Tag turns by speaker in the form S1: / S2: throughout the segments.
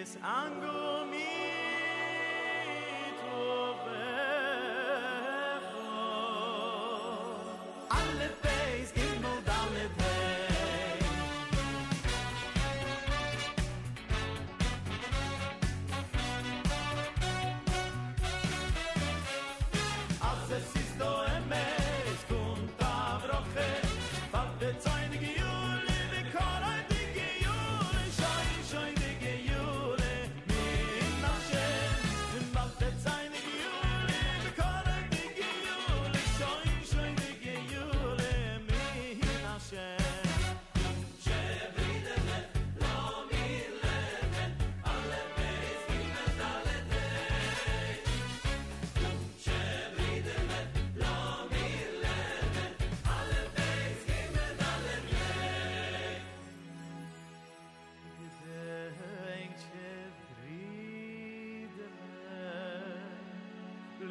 S1: Bis angumi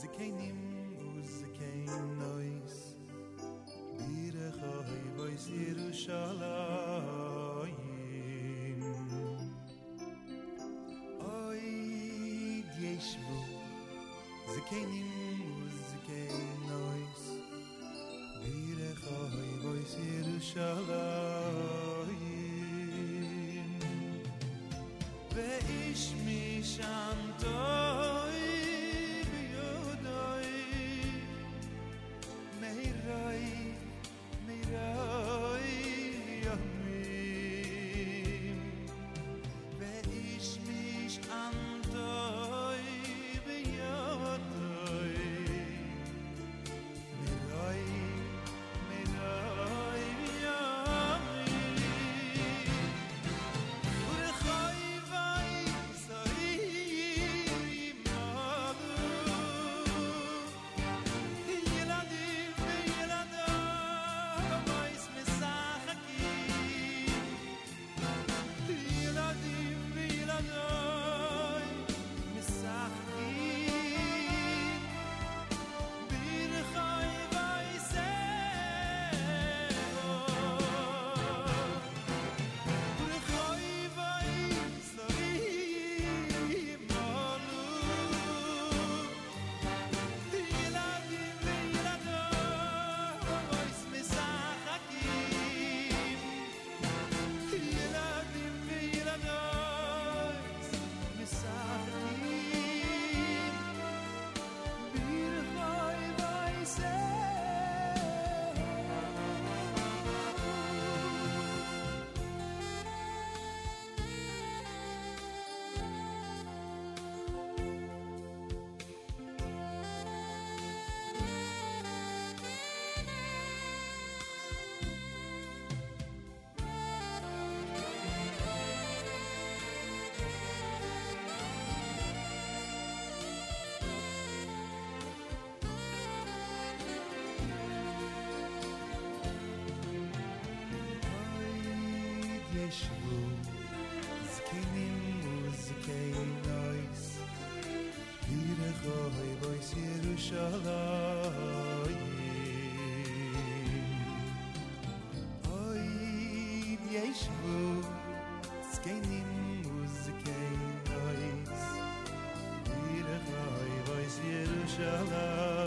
S2: ze kenim u ze ken nois
S3: khoy voy sir shalaim oy dieshvu ze kenim u ze ken nois khoy voy sir shalaim ve ish mishan ישבו זקנים וזקי נויס בירך בויס ירושלים אוי ישבו זקנים וזקי נויס בירך בויס ירושלים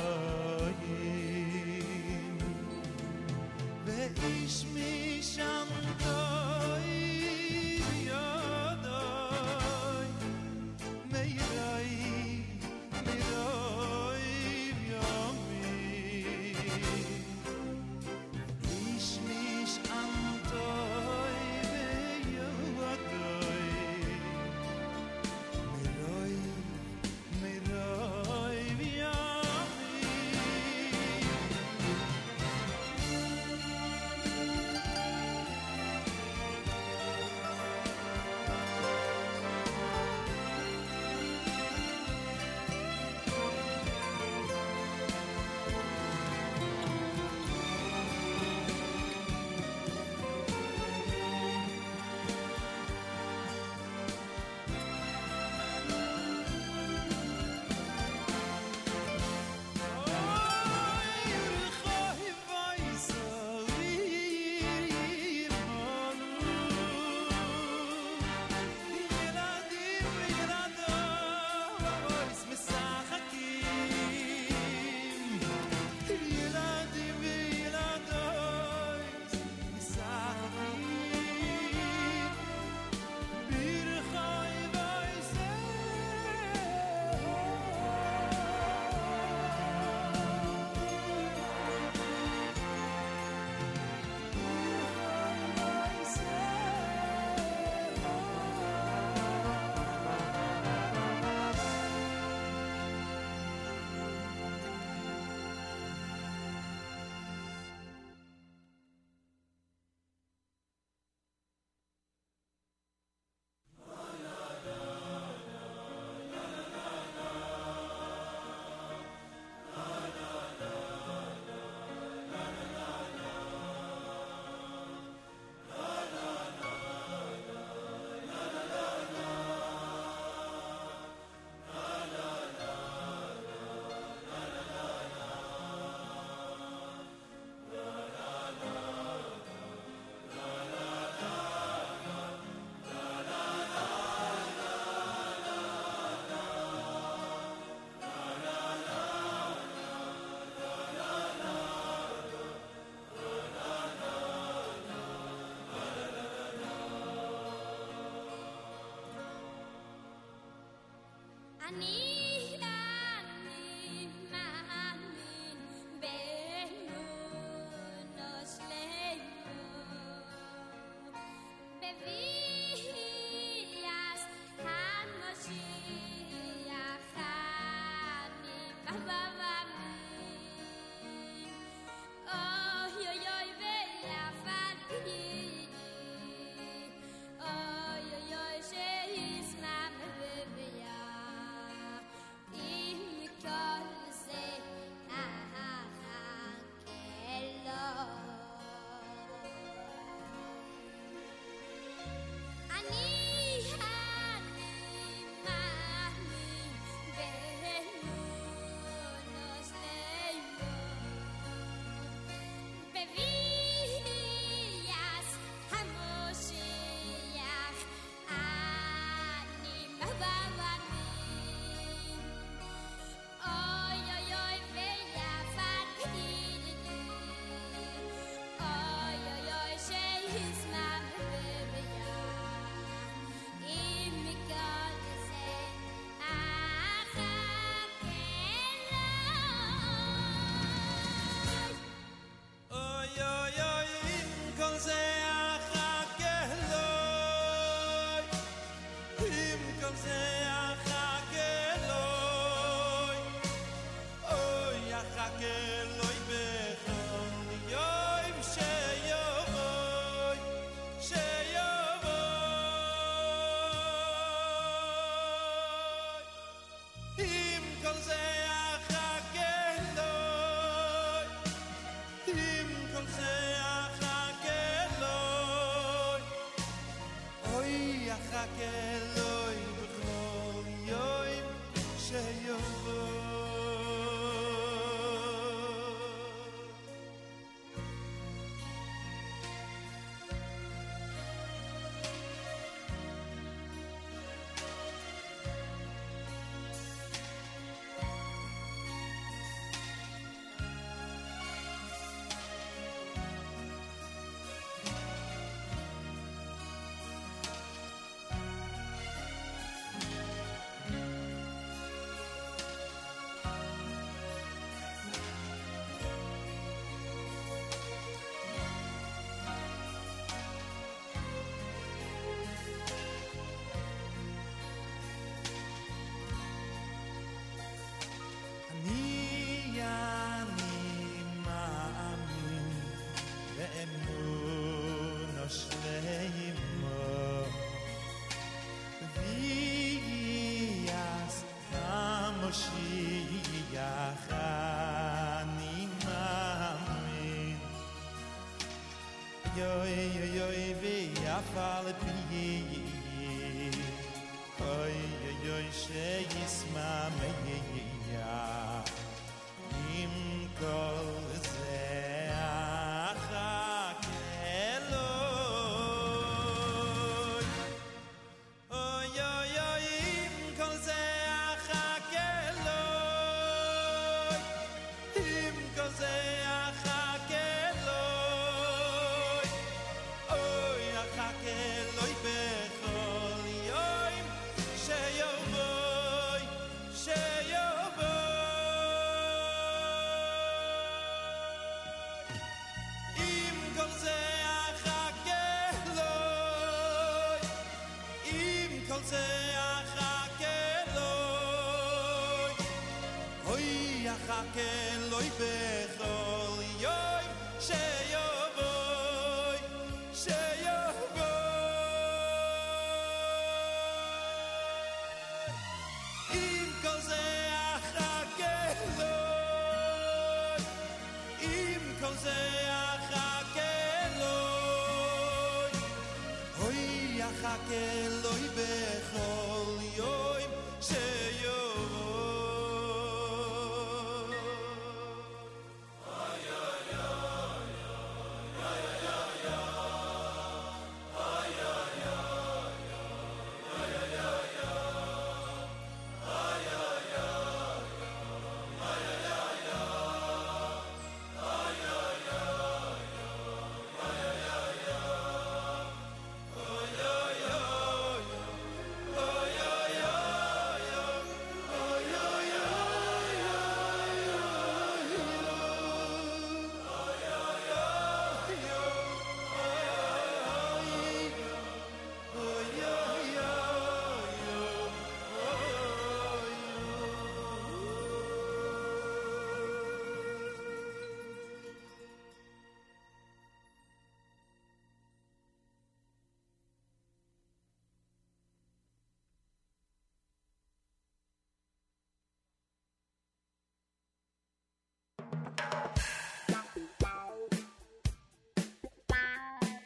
S3: Yo, yo, yo, yo,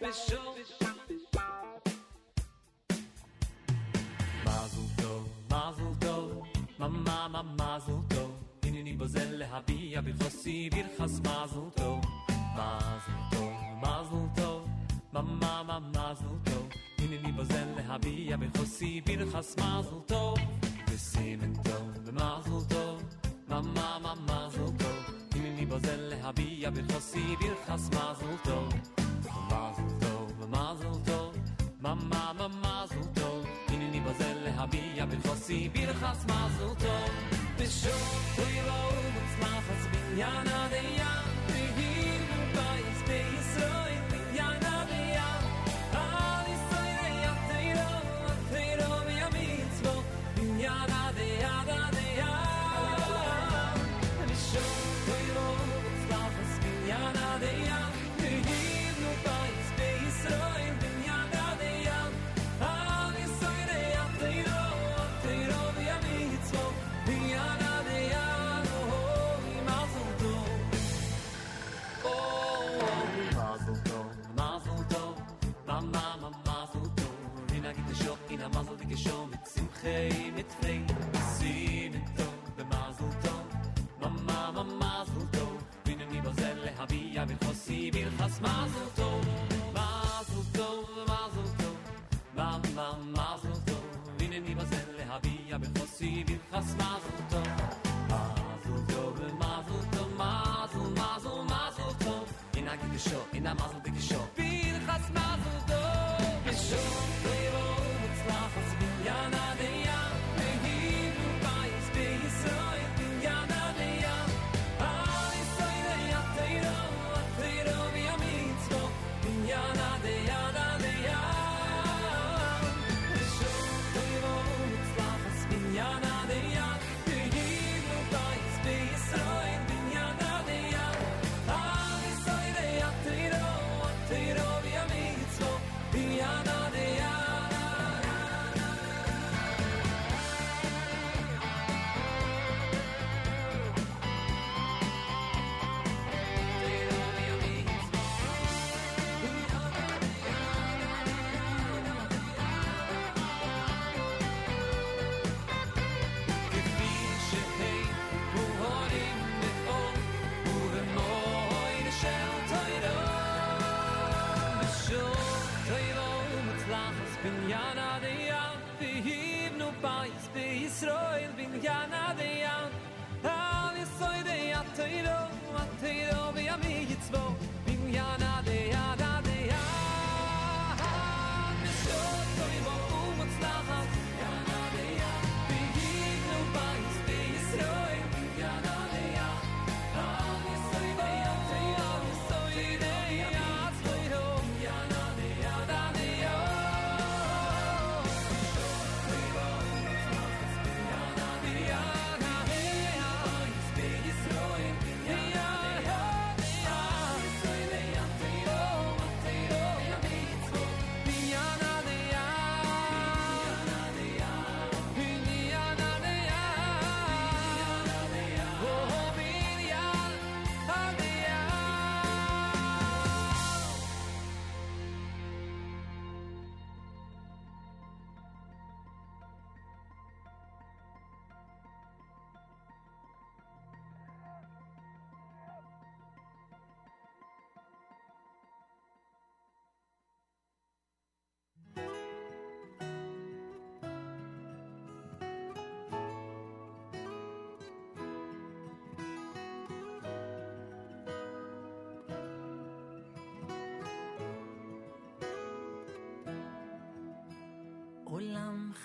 S3: official.
S4: Mazel tov, mazel tov, mama ma mazel tov. הנני בוזל להביע בבוסי ברכס מזל טוב. מזל טוב, מזל טוב, ממה מה מזל טוב. הנני בוזל להביע בבוסי ברכס
S5: מזל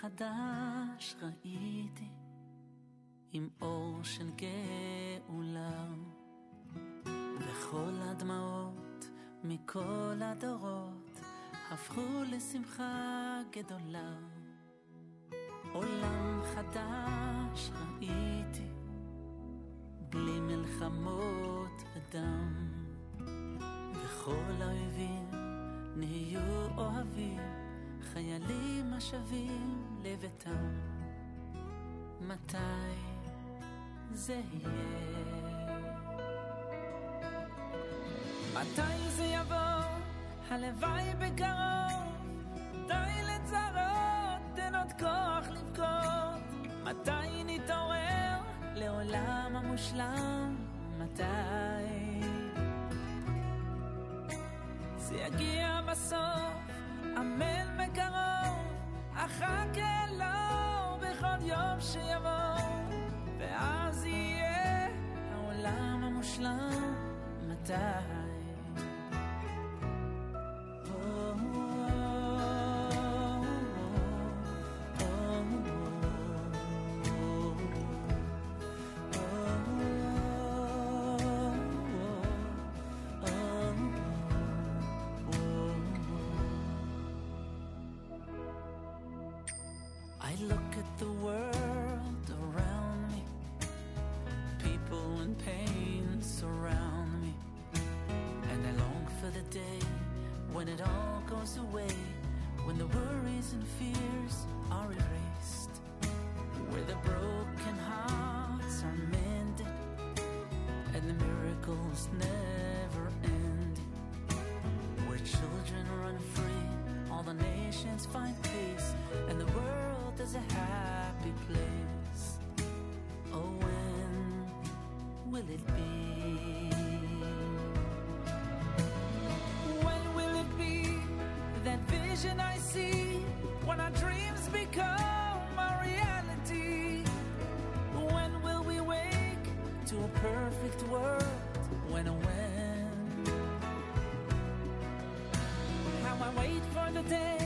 S5: חדש ראיתי, עם אור של גאולה, וכל הדמעות מכל הדורות הפכו לשמחה גדולה. עולם חדש ראיתי, בלי מלחמות ודם, וכל האויבים נהיו אוהבים. חיילים השבים לביתם, מתי זה יהיה? מתי זה יבוא? הלוואי בקרוב, די לצרות, תן עוד כוח לבכות. מתי נתעורר לעולם המושלם? מתי? זה יגיע בסוף. אמן בקרוב, אחכה לו בכל יום שיבוא, ואז יהיה העולם המושלם, מתי? Nations find peace, and the world is a happy place. Oh, when will it be? When will it be that vision I see when our dreams become a reality? When will we wake to a perfect world? When and when? How I wait for the day.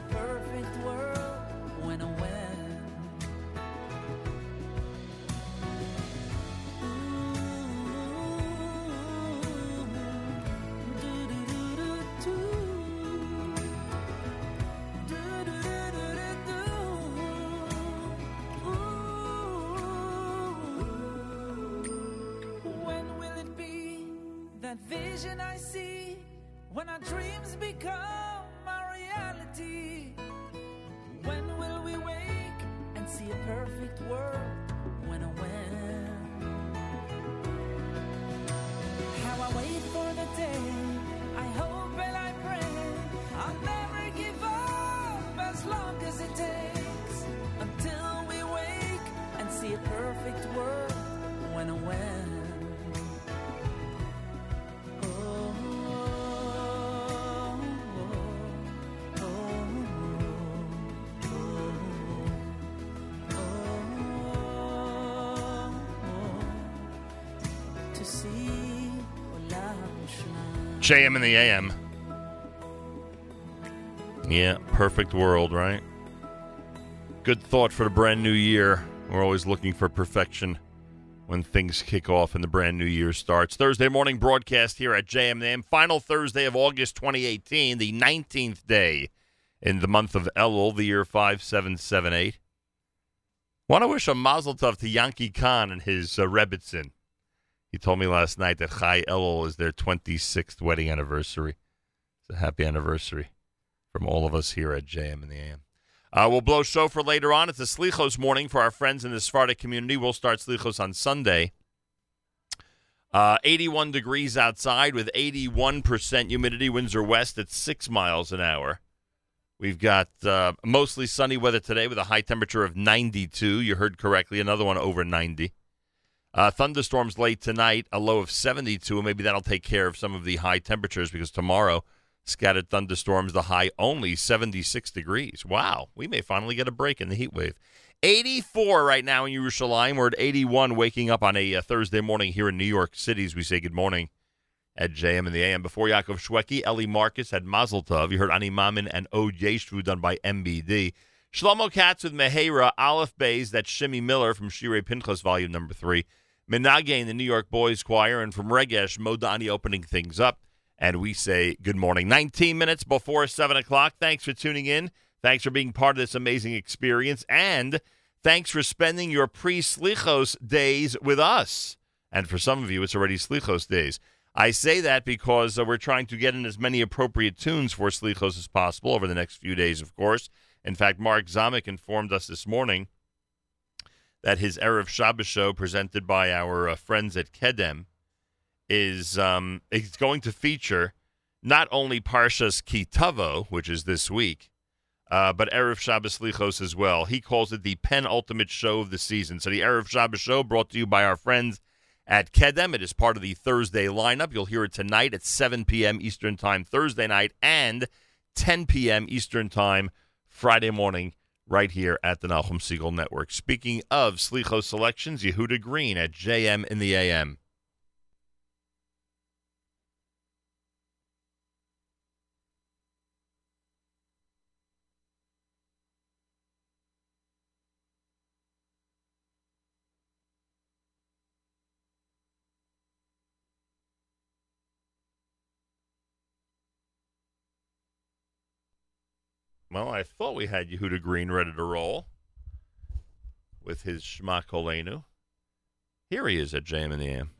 S5: A perfect world. When it be that vision I see when our dreams become
S6: JM in the AM. Yeah, perfect world, right? Good thought for the brand new year. We're always looking for perfection when things kick off and the brand new year starts. Thursday morning broadcast here at JM AM. Final Thursday of August 2018, the 19th day in the month of Elul, the year 5778. Want to wish a mazel tov to Yankee Khan and his uh, Rebbitzin. He told me last night that Chai Elul is their 26th wedding anniversary. It's a happy anniversary from all of us here at JM in the AM. Uh, we'll blow shofar later on. It's a Slichos morning for our friends in the Sephardic community. We'll start Slichos on Sunday. Uh, 81 degrees outside with 81% humidity. Winds are west at 6 miles an hour. We've got uh, mostly sunny weather today with a high temperature of 92. You heard correctly, another one over 90. Uh, thunderstorms late tonight, a low of 72. Maybe that'll take care of some of the high temperatures because tomorrow, scattered thunderstorms, the high only 76 degrees. Wow, we may finally get a break in the heat wave. 84 right now in Yerushalayim. We're at 81 waking up on a uh, Thursday morning here in New York City as we say good morning at JM in the AM. Before Yaakov Shweki, Eli Marcus had Mazel Tov. You heard Ani Mamin and Ode Yeshvu done by MBD. Shlomo Katz with Mehera, Aleph Bays, that's Shimmy Miller from Shirei Pinchas, volume number three. Menage, the New York Boys Choir, and from Regesh, Modani opening things up. And we say good morning. 19 minutes before 7 o'clock. Thanks for tuning in. Thanks for being part of this amazing experience. And thanks for spending your pre Slichos days with us. And for some of you, it's already Slichos days. I say that because uh, we're trying to get in as many appropriate tunes for Slichos as possible over the next few days, of course. In fact, Mark Zamek informed us this morning that his Erev Shabbos show, presented by our uh, friends at Kedem, is um, is going to feature not only Parshas Kitavo, which is this week, uh, but Erev Shabbos Lichos as well. He calls it the penultimate show of the season. So the Erev Shabbos show brought to you by our friends at Kedem. It is part of the Thursday lineup. You'll hear it tonight at 7 p.m. Eastern Time Thursday night and 10 p.m. Eastern Time Friday morning right here at the Nachum Segal Network. Speaking of Slichos selections, Yehuda Green at JM in the AM. Well, I thought we had Yehuda Green ready to roll with his Shema Kolenu. Here he is at JM in the AM.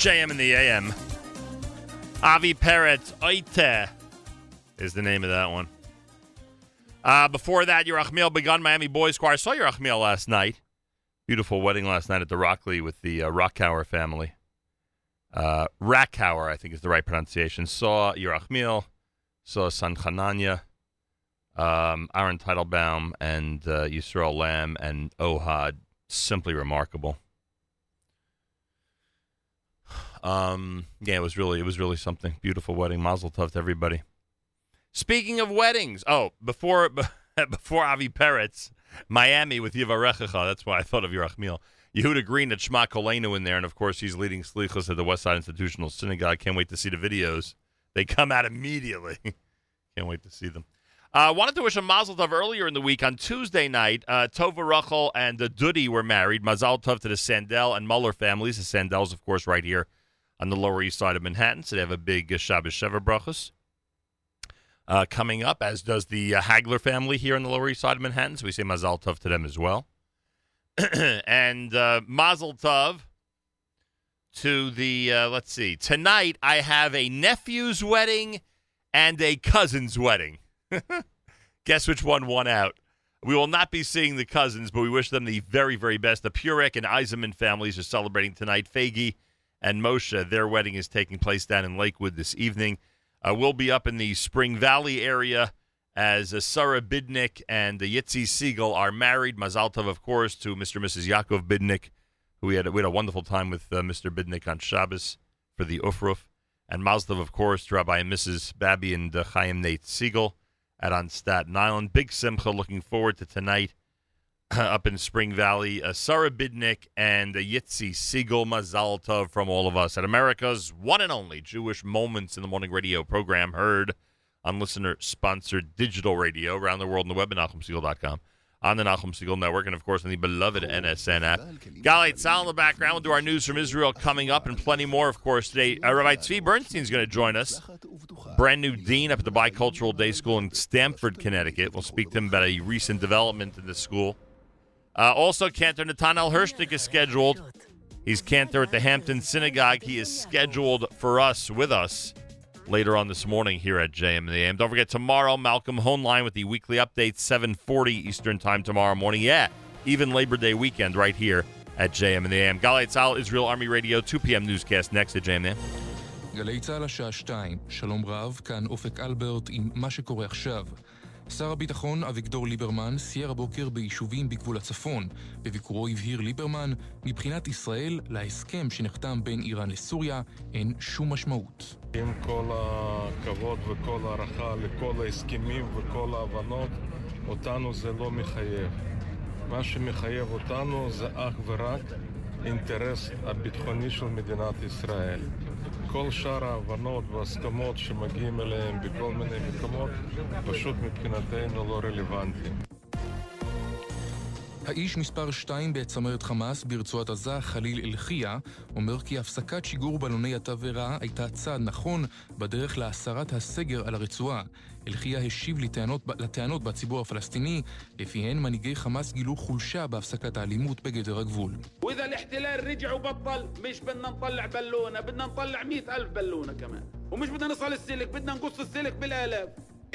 S6: JM in the AM. Avi Peretz, Oite is the name of that one. Uh, before that, Yerachmiel Begun Miami Boys Choir. I saw Yerachmiel last night. Beautiful wedding last night at the Rockleigh with the uh, Rockhauer family. Uh, Rackhauer, I think is the right pronunciation. Saw Yerachmiel, saw San Chananya, um, Aaron Teitelbaum, and uh, Yisrael Lamm and Ohad. Simply remarkable. Um, yeah, it was really it was really something. Beautiful wedding. Mazel tov to everybody. Speaking of weddings, oh, before before Avi Peretz, Miami with Yivarechacha. That's why I thought of Yerachmiel. Yehuda Green at Shema Kolenu in there, and of course he's leading Slichos at the West Side Institutional Synagogue. Can't wait to see the videos. They come out immediately. Can't wait to see them. Uh, wanted to wish a Mazel Tov earlier in the week on Tuesday night. Uh, Tova Rachel and uh, Dudi were married. Mazel Tov to the Sandel and Muller families. The Sandels, of course, right here on the Lower East Side of Manhattan. So they have a big uh, Shabbos Sheva brachas uh, coming up, as does the uh, Hagler family here on the Lower East Side of Manhattan. So we say Mazel Tov to them as well. and uh, Mazel Tov to the, uh, let's see, tonight I have a nephew's wedding and a cousin's wedding. Guess which one won out? We will not be seeing the cousins, but we wish them the very, very best. The Purek and Eisenman families are celebrating tonight. Fagi and Moshe, their wedding is taking place down in Lakewood this evening. Uh, we'll be up in the Spring Valley area as uh, Sarah Bidnick and uh, Yitzi Siegel are married. Mazal tov, of course, to Mr. and Mrs. Yaakov Bidnick, who we had, we had a wonderful time with uh, Mr. Bidnick on Shabbos for the Ufruf. And Mazal tov, of course, to Rabbi and Mrs. Babby and uh, Chaim Nate Siegel at on Staten Island. Big Simcha, looking forward to tonight up in Spring Valley. Uh, Sarah Bidnick and uh, Yitzi Siegel Mazal Tov from all of us at America's one and only Jewish Moments in the Morning radio program, heard on listener-sponsored digital radio around the world on the web at NachumSegal.com, on the Nachum Segal Network, and, of course, on the beloved NSN app. Galei Tzahal in the background. We'll do our news from Israel coming up and plenty more, of course, today. Uh, Rabbi Tzvi Bernstein is going to join us. Brand new dean up at the Bicultural Day School in Stamford, Connecticut. We'll speak to him about a recent development in the school. Uh, also, Cantor Netanel Hershtik is scheduled. He's Cantor at the Hampton Synagogue. He is scheduled for us, with us, later on this morning here at JM the AM. Don't forget tomorrow, Malcolm Hoenlein with the weekly update, 740 Eastern Time tomorrow morning. Yeah, even Labor Day weekend right here at JM and the AM. Galei Tzahal, Israel Army Radio, 2 p.m. newscast next to JM the AM.
S7: גלי צה"ל השעה 2, שלום רב, כאן אופק אלברט עם שר הביטחון אביגדור ליברמן סייר הבוקר ביישובים בגבול הצפון. בביקורו הבהיר ליברמן, מבחינת ישראל, להסכם שנחתם בין איראן לסוריה אין שום משמעות.
S8: עם כל הכבוד וכל הערכה לכל ההסכמים וכל ההבנות, אותנו זה לא מחייב. מה שמחייב אותנו זה אך ורק אינטרס הביטחוני של מדינת ישראל. כל שאר ההבנות וההסכמות שמגיעים אליהם בכל מיני מקומות, פשוט מבחינתנו לא רלוונטיים.
S7: האיש מספר 2 בצמרת חמאס ברצועת עזה, חליל אלחייה, אומר כי הפסקת שיגור בלוני התבערה הייתה צעד נכון בדרך להסרת הסגר על הרצועה. אלחייה השיב לטענות, לטענות בציבור הפלסטיני, לפיהן מנהיגי חמאס גילו חולשה בהפסקת האלימות בגדר הגבול.
S9: واذا الاحتلال رجع وبطل مش بدنا نطلع بالونه بدنا نطلع مئة الف بالونه كمان ومش بدنا نصل السلك بدنا نقص السلك بالالاف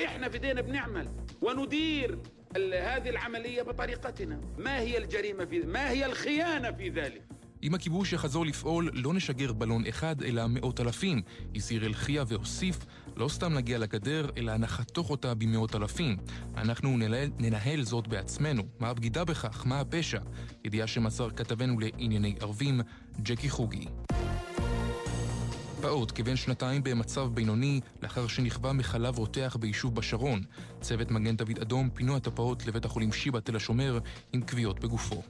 S9: احنا في ايدينا بنعمل وندير ال- هذه العمليه بطريقتنا ما هي الجريمه في ما هي الخيانه في ذلك
S7: אם הכיבוש יחזור לפעול, לא נשגר בלון אחד, אלא מאות אלפים, הזהיר אלחייה והוסיף, לא סתם נגיע לגדר, אלא נחתוך אותה במאות אלפים. אנחנו ננהל, ננהל זאת בעצמנו. מה הבגידה בכך? מה הפשע? ידיעה שמסר כתבנו לענייני ערבים, ג'קי חוגי. פעוט כבן שנתיים במצב בינוני לאחר שנכווה מחלב רותח ביישוב בשרון. צוות מגן דוד אדום פינו את הפעוט לבית החולים שיבא תל השומר עם כוויות בגופו.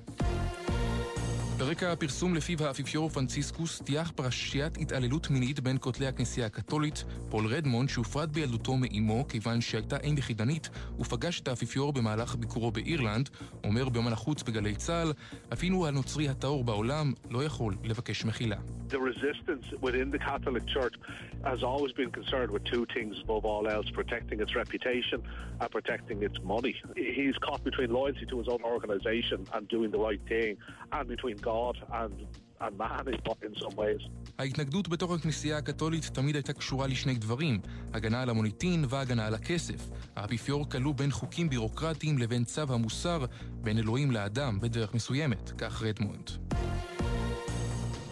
S7: ברקע הפרסום לפיו האפיפיור פרנציסקוס טייח פרשיית התעללות מינית בין כותלי הכנסייה הקתולית, פול רדמונד, שהופרד בילדותו מאימו כיוון שהייתה אם יחידנית, ופגש את האפיפיור במהלך ביקורו באירלנד, אומר ביומן החוץ בגלי צה"ל, אפילו הנוצרי הטהור בעולם לא יכול לבקש מחילה.
S10: Between God and, and man in some ways.
S5: ההתנגדות בתוך הכנסייה הקתולית תמיד הייתה קשורה לשני דברים, הגנה על המוניטין והגנה על הכסף. האפיפיור כלוא בין חוקים בירוקרטיים לבין צו המוסר, בין אלוהים לאדם בדרך מסוימת, כך רדמונד.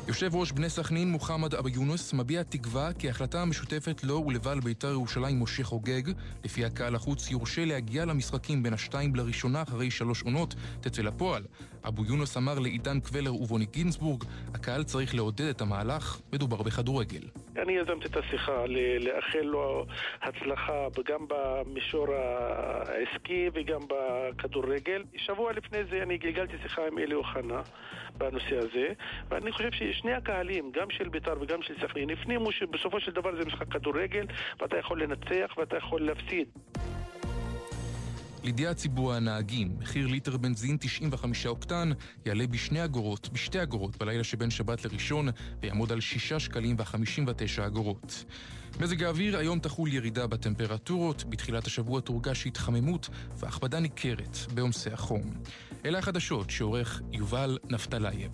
S5: יושב ראש בני סכנין מוחמד אבו יונס מביע תקווה כי ההחלטה המשותפת לו ולבעל בית"ר ירושלים משה חוגג, לפי הקהל החוץ יורשה להגיע למשחקים בין השתיים לראשונה אחרי שלוש עונות, תצא לפועל. אבו יונס אמר לעידן קבלר ובוני גינזבורג, הקהל צריך לעודד את המהלך, מדובר בכדורגל.
S11: אני יזמתי את השיחה לאחל לו הצלחה גם במישור העסקי וגם בכדורגל. שבוע לפני זה אני גלגלתי שיחה עם אלי אוחנה בנושא הזה, ואני חושב ששני הקהלים, גם של בית"ר וגם של סכנין, הפנימו שבסופו של דבר זה משחק כדורגל, ואתה יכול לנצח ואתה יכול להפסיד.
S5: לידיעת ציבור הנהגים, מחיר ליטר בנזין 95 אוקטן יעלה בשני אגורות, בשתי אגורות בלילה שבין שבת לראשון ויעמוד על 6 שקלים ו-59 אגורות. מזג האוויר, היום תחול ירידה בטמפרטורות, בתחילת השבוע תורגש התחממות והכבדה ניכרת בעומסי החום. אלה החדשות שעורך יובל נפתלייב.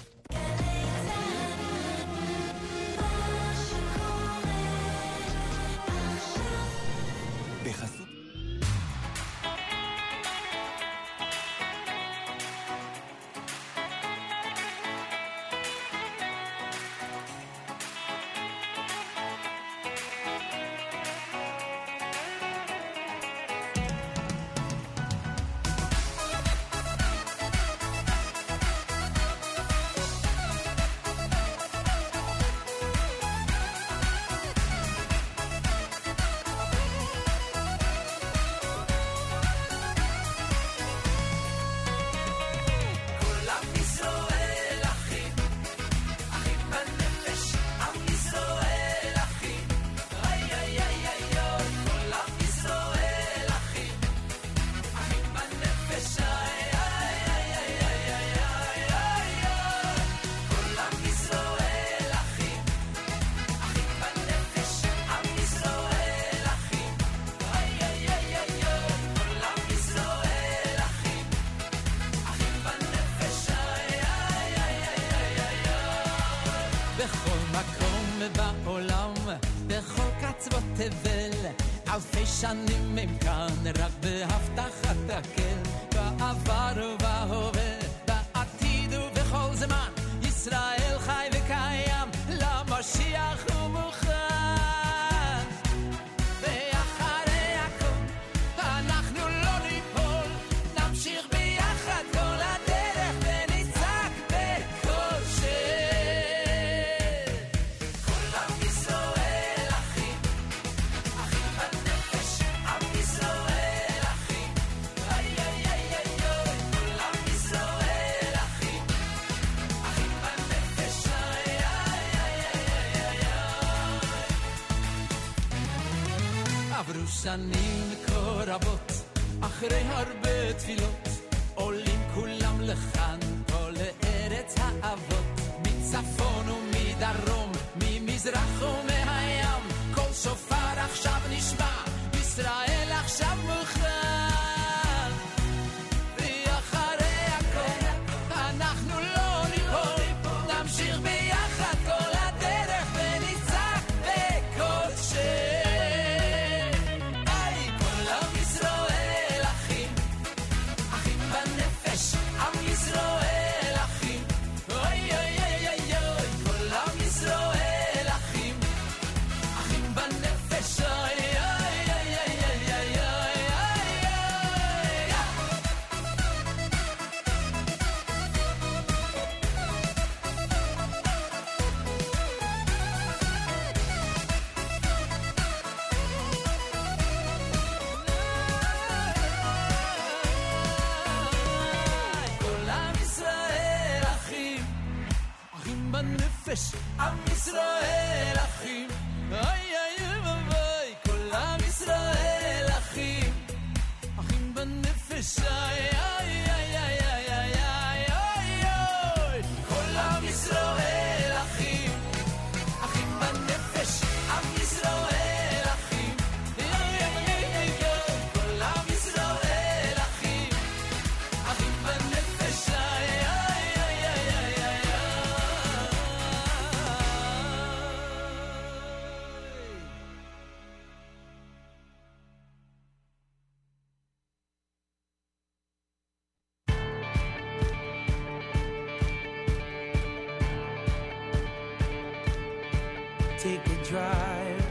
S3: Drive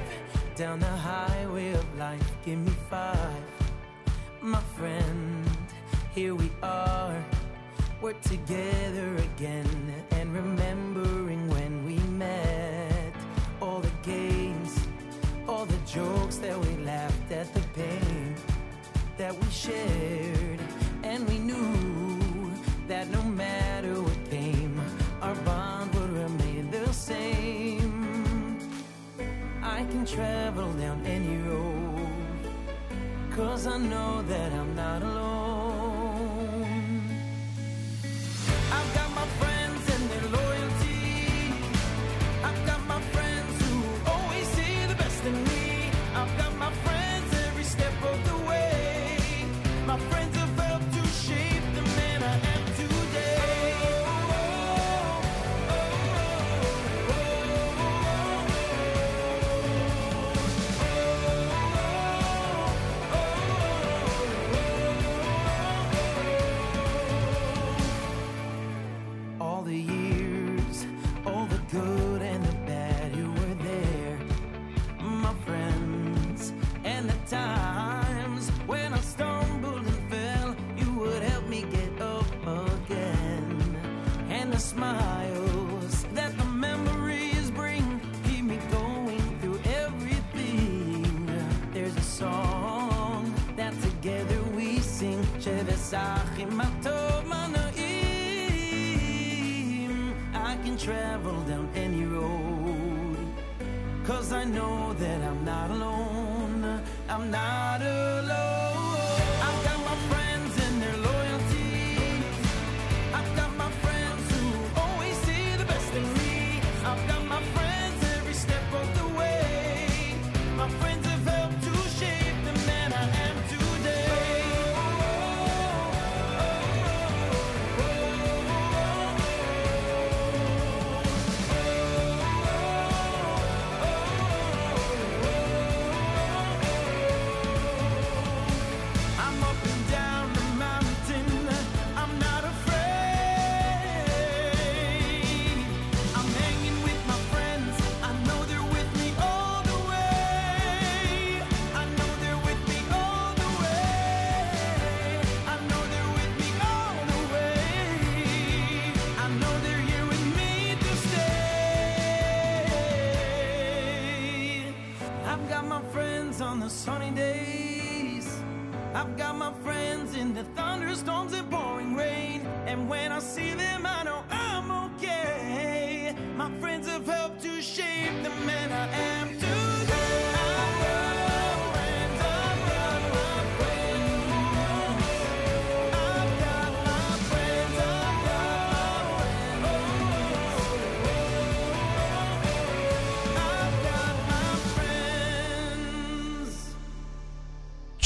S3: down the highway of life. Give me five, my friend. Here we are. We're together again and remembering when we met. All the games, all the jokes that we laughed at, the pain that we shared. And we knew that no matter what came, our bond would remain the same. I can travel down any road, cause I know that I'm not alone. Shevesachim atov manaim. I can travel down any road. Cause I know that I'm not alone. I'm not alone.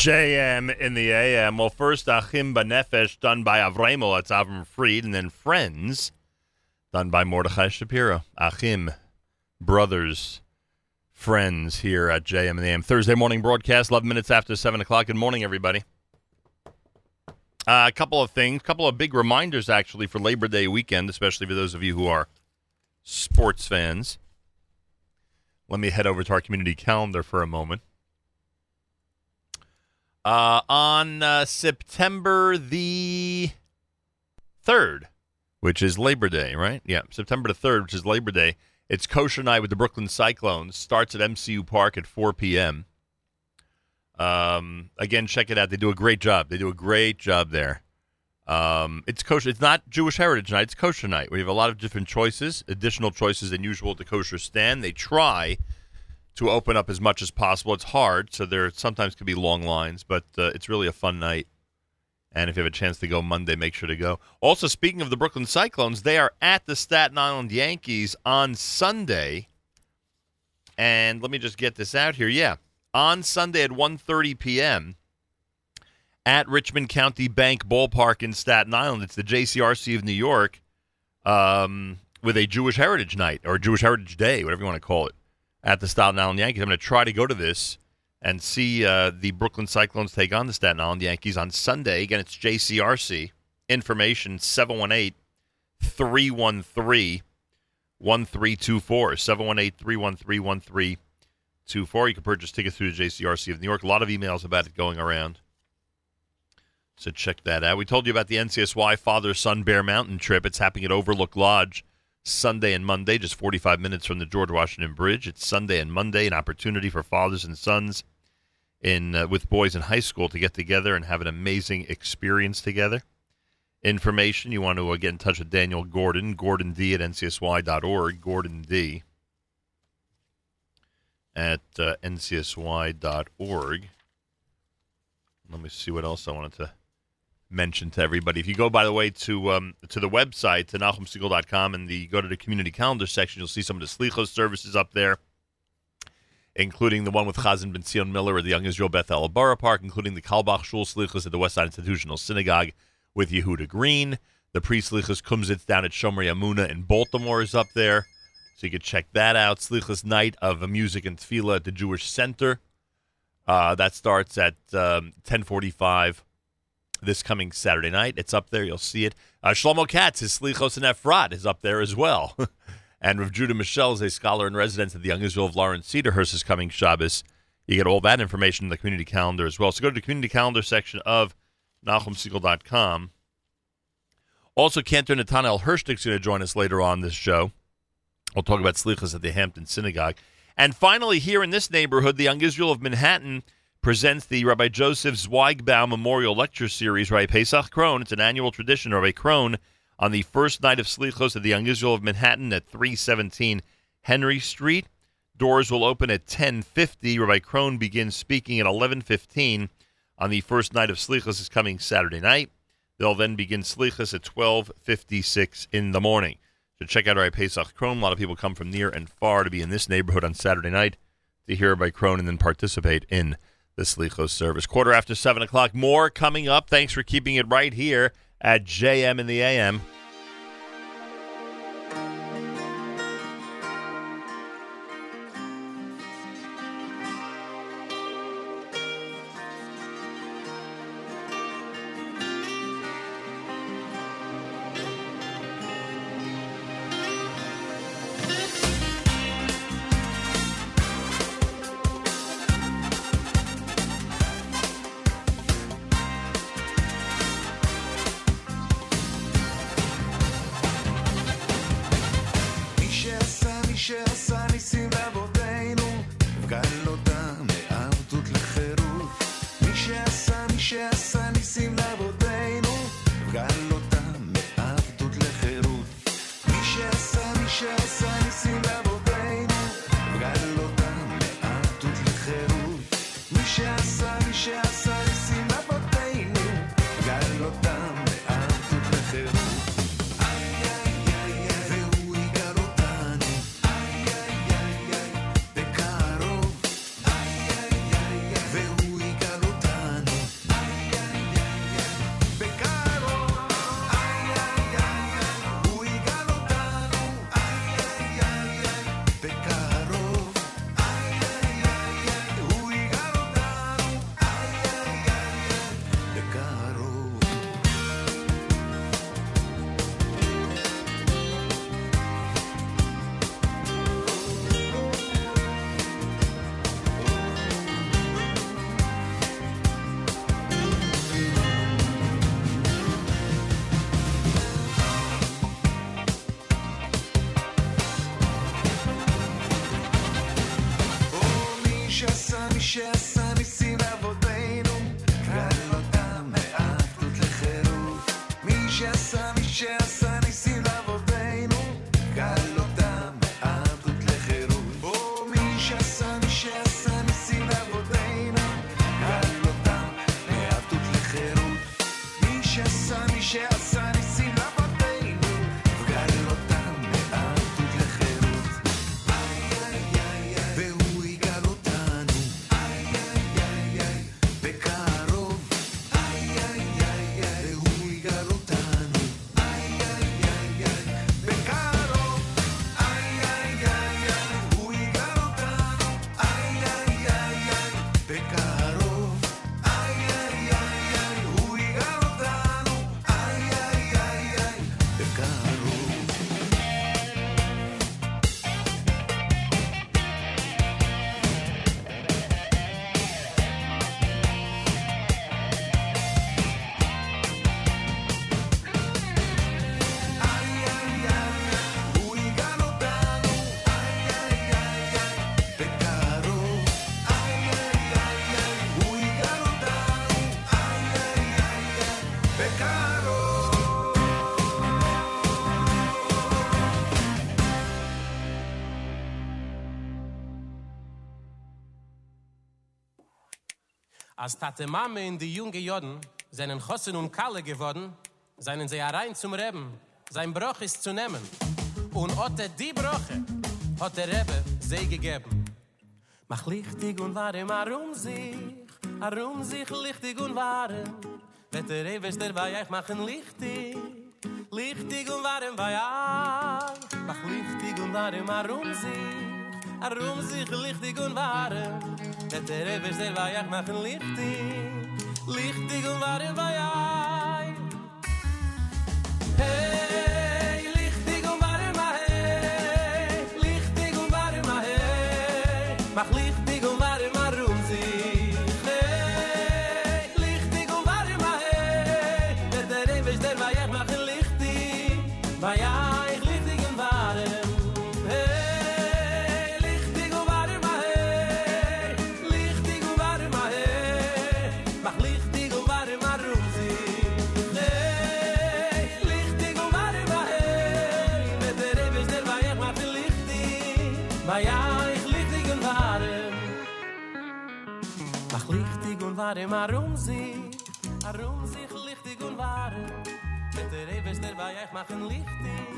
S6: JM in the AM. Well, first, Achim Banefesh, done by Avremo, that's Avram Fried, and then Friends, done by Mordechai Shapiro. Achim, brothers, friends here at JM in the AM. Thursday morning broadcast, 11 minutes after 7 o'clock. Good morning, everybody. Uh, a couple of things, a couple of big reminders, actually, for Labor Day weekend, especially for those of you who are sports fans. Let me head over to our community calendar for a moment. Uh, on uh, September the 3rd, which is Labor Day, right? Yeah, September the 3rd, which is Labor Day. It's Kosher Night with the Brooklyn Cyclones. Starts at MCU Park at 4 p.m. Um, again, check it out. They do a great job. They do a great job there. Um, it's kosher. It's not Jewish Heritage Night. It's Kosher Night. We have a lot of different choices, additional choices than usual at the kosher stand. They try to open up as much as possible. It's hard, so there sometimes can be long lines, but uh, it's really a fun night. And if you have a chance to go Monday, make sure to go. Also, speaking of the Brooklyn Cyclones, they are at the Staten Island Yankees on Sunday. And let me just get this out here. Yeah, on Sunday at 1:30 p.m. at Richmond County Bank Ballpark in Staten Island. It's the JCRC of New York um, with a Jewish Heritage Night or Jewish Heritage Day, whatever you want to call it, at the Staten Island Yankees. I'm going to try to go to this and see uh, the Brooklyn Cyclones take on the Staten Island Yankees on Sunday. Again, it's JCRC. Information 718 313 1324. 718 313 1324. You can purchase tickets through the JCRC of New York. A lot of emails about it going around. So check that out. We told you about the NCSY Father Son Bear Mountain trip. It's happening at Overlook Lodge Sunday and Monday, just 45 minutes from the George Washington Bridge. It's Sunday and Monday, an opportunity for fathers and sons in uh, with boys in high school to get together and have an amazing experience together. Information, you want to uh, get in touch with Daniel Gordon, Gordon D at ncsy.org, Gordon D at uh, ncsy.org. Let me see what else I wanted to mention to everybody. If you go, by the way, to um, to the website, to NachumSegal.com, and the go to the community calendar section, you'll see some of the Slichos services up there, including the one with Chazan Ben Miller at the Young Israel Beth El Borough Park, including the Carlebach Shul Slichos at the West Side Institutional Synagogue with Yehuda Green. The pre-Slichos Kumsitz down at Shomrei Emunah in Baltimore is up there. So you can check that out. Slichos Night of Music and Tefillah at the Jewish Center. Uh, that starts at um, 1045 this coming Saturday night. It's up there. You'll see it. Uh, Shlomo Katz, his Slichos and Efrat, is up there as well. and Rav Judah Mischel is a scholar in residence at the Young Israel of Lawrence Cedarhurst is coming Shabbos. You get all that information in the community calendar as well. So go to the community calendar section of NachumSegal.com. Also, Cantor Netanel Hershtik's going to join us later on this show. We'll talk about Slichas at the Hampton Synagogue. And finally, here in this neighborhood, the Young Israel of Manhattan presents the Rabbi Joseph Zweigbaum Memorial Lecture Series, Rabbi Pesach Krohn. It's an annual tradition, Rabbi Krohn, on the first night of Slichos at the Young Israel of Manhattan at 317 Henry Street. Doors will open at 10:50. Rabbi Krohn begins speaking at 11:15 on the first night of Slichos is coming Saturday night. They'll then begin Slichos at 12:56 in the morning. So check out Rabbi Pesach Krohn. A lot of people come from near and far to be in this neighborhood on Saturday night to hear Rabbi Krohn and then participate in the Slichos service. Quarter after 7 o'clock. More coming up. Thanks for keeping it right here at JM in the AM.
S12: Als Tate Mame in die junge Joden seinen Chossen und Kalle geworden, seinen sie herein zum Reben, sein Bruch ist zu nehmen. Und otte die Brüche hat der Rebbe sie gegeben. Mach lichtig und warm arum sich, arum sich lichtig und warm. Wird der Rebbe dabei, ich machen lichtig, lichtig und warm bei euch. Mach lichtig und warm arum sich, Arum sich lichtig und wahre Der Terebe ist der Weihach machen lichtig Lichtig und wahre Weihach warm arum sie arum sich lichtig und warm. Mit der ewes der bei ich machen lichtig.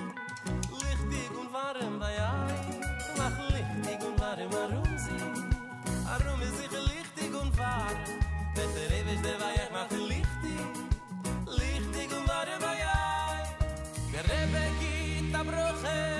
S12: Lichtig und warm bei ich mach lichtig und warm arum sie arum sich lichtig und warm. Mit der ewes der bei ich machen lichtig. Lichtig und warm bei ich der
S13: rebe git abrochen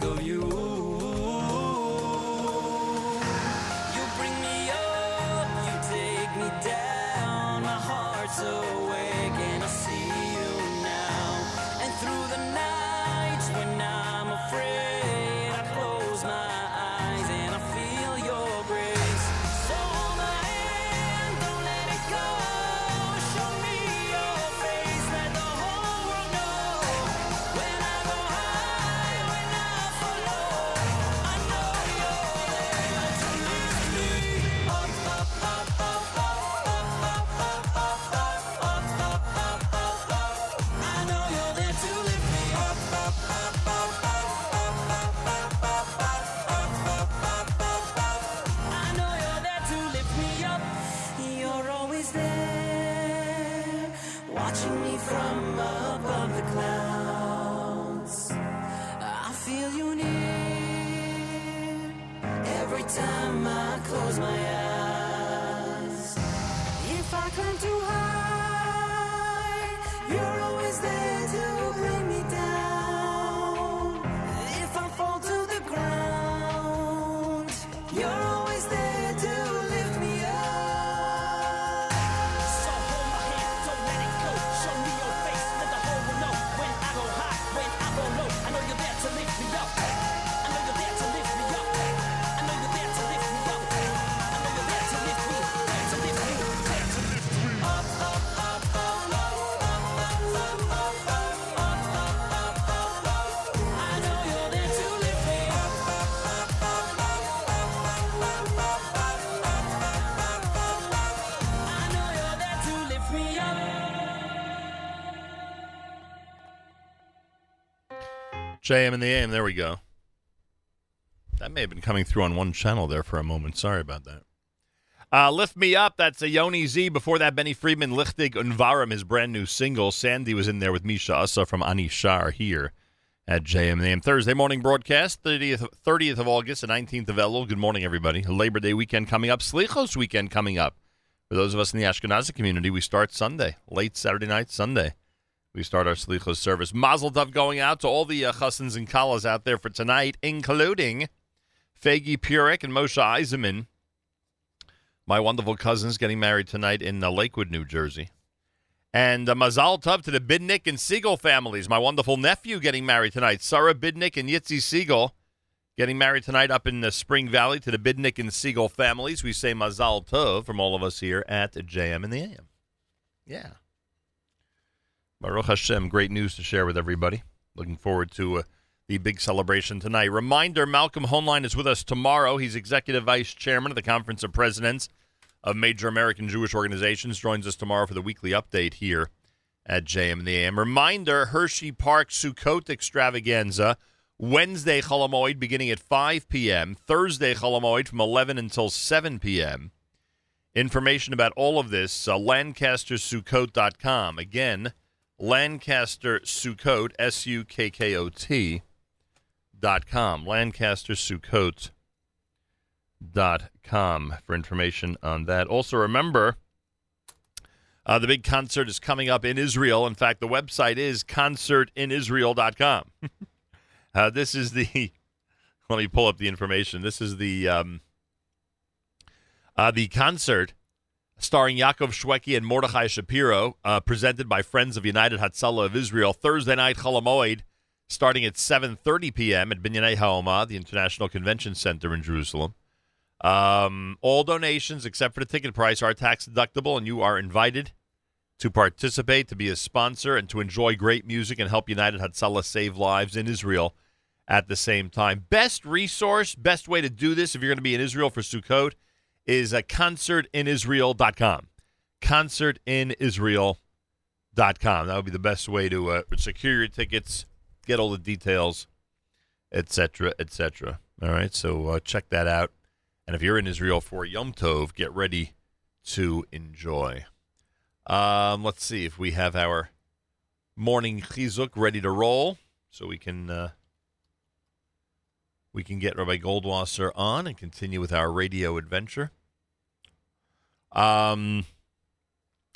S13: of you.
S6: JM in the AM. There we go. That may have been coming through on one channel there for a moment. Sorry about that. Uh, Lift Me Up, that's a Yoni Z. Before that, Benny Friedman, Lichtig Unvarim, his brand new single. Sandy was in there with Misha Asa from Ani Shar here at JM in the AM. Thursday morning broadcast, 30th, 30th of August, the 19th of Elul. Good morning, everybody. Labor Day weekend coming up. Slichos weekend coming up. For those of us in the Ashkenazi community, we start Sunday, late Saturday night, Sunday. We start our Slichos service. Mazel tov going out to all the uh, and Kalas out there for tonight, including Fagi Purek and Moshe Eisenman, my wonderful cousins getting married tonight in uh, Lakewood, New Jersey. And uh, Mazal Tov to the Bidnick and Siegel families. My wonderful nephew getting married tonight. Sarah Bidnick and Yitzi Siegel getting married tonight up in the Spring Valley to the Bidnick and Siegel families. We say Mazal Tov from all of us here at JM in the AM. Yeah. Baruch Hashem, great news to share with everybody. Looking forward to uh, the big celebration tonight. Reminder Malcolm Hoenlein is with us tomorrow. He's Executive Vice Chairman of the Conference of Presidents of Major American Jewish Organizations. Joins us tomorrow for the weekly update here at JM and the AM. Reminder Hershey Park Sukkot Extravaganza. Wednesday Cholamoid beginning at 5 p.m. Thursday Cholamoid from 11 until 7 p.m. Information about all of this, uh, LancasterSukkot.com. Again, Lancaster Sukkot, S U K K O T, dot com. Lancaster Sukkot dot com for information on that. Also, remember uh, the big concert is coming up in Israel. In fact, the website is concertinisrael.com. uh, this is the, let me pull up the information. This is the, um, uh, the concert starring Yaakov Shweki and Mordechai Shapiro, uh, presented by Friends of United Hatzalah of Israel, Thursday night Cholamoid, starting at 7.30 p.m. at Binyanei Haoma, the International Convention Center in Jerusalem. Um, all donations, except for the ticket price, are tax deductible, and you are invited to participate, to be a sponsor, and to enjoy great music and help United Hatzalah save lives in Israel at the same time. Best resource, best way to do this if you're going to be in Israel for Sukkot is uh, concertinisrael.com. Concertinisrael.com. That would be the best way to uh, secure your tickets, get all the details, etc., etc. All right, so uh, check that out. And if you're in Israel for Yom Tov, get ready to enjoy. Um, let's see if we have our morning chizuk ready to roll, so we can uh, we can get Rabbi Goldwasser on and continue with our radio adventure. Um,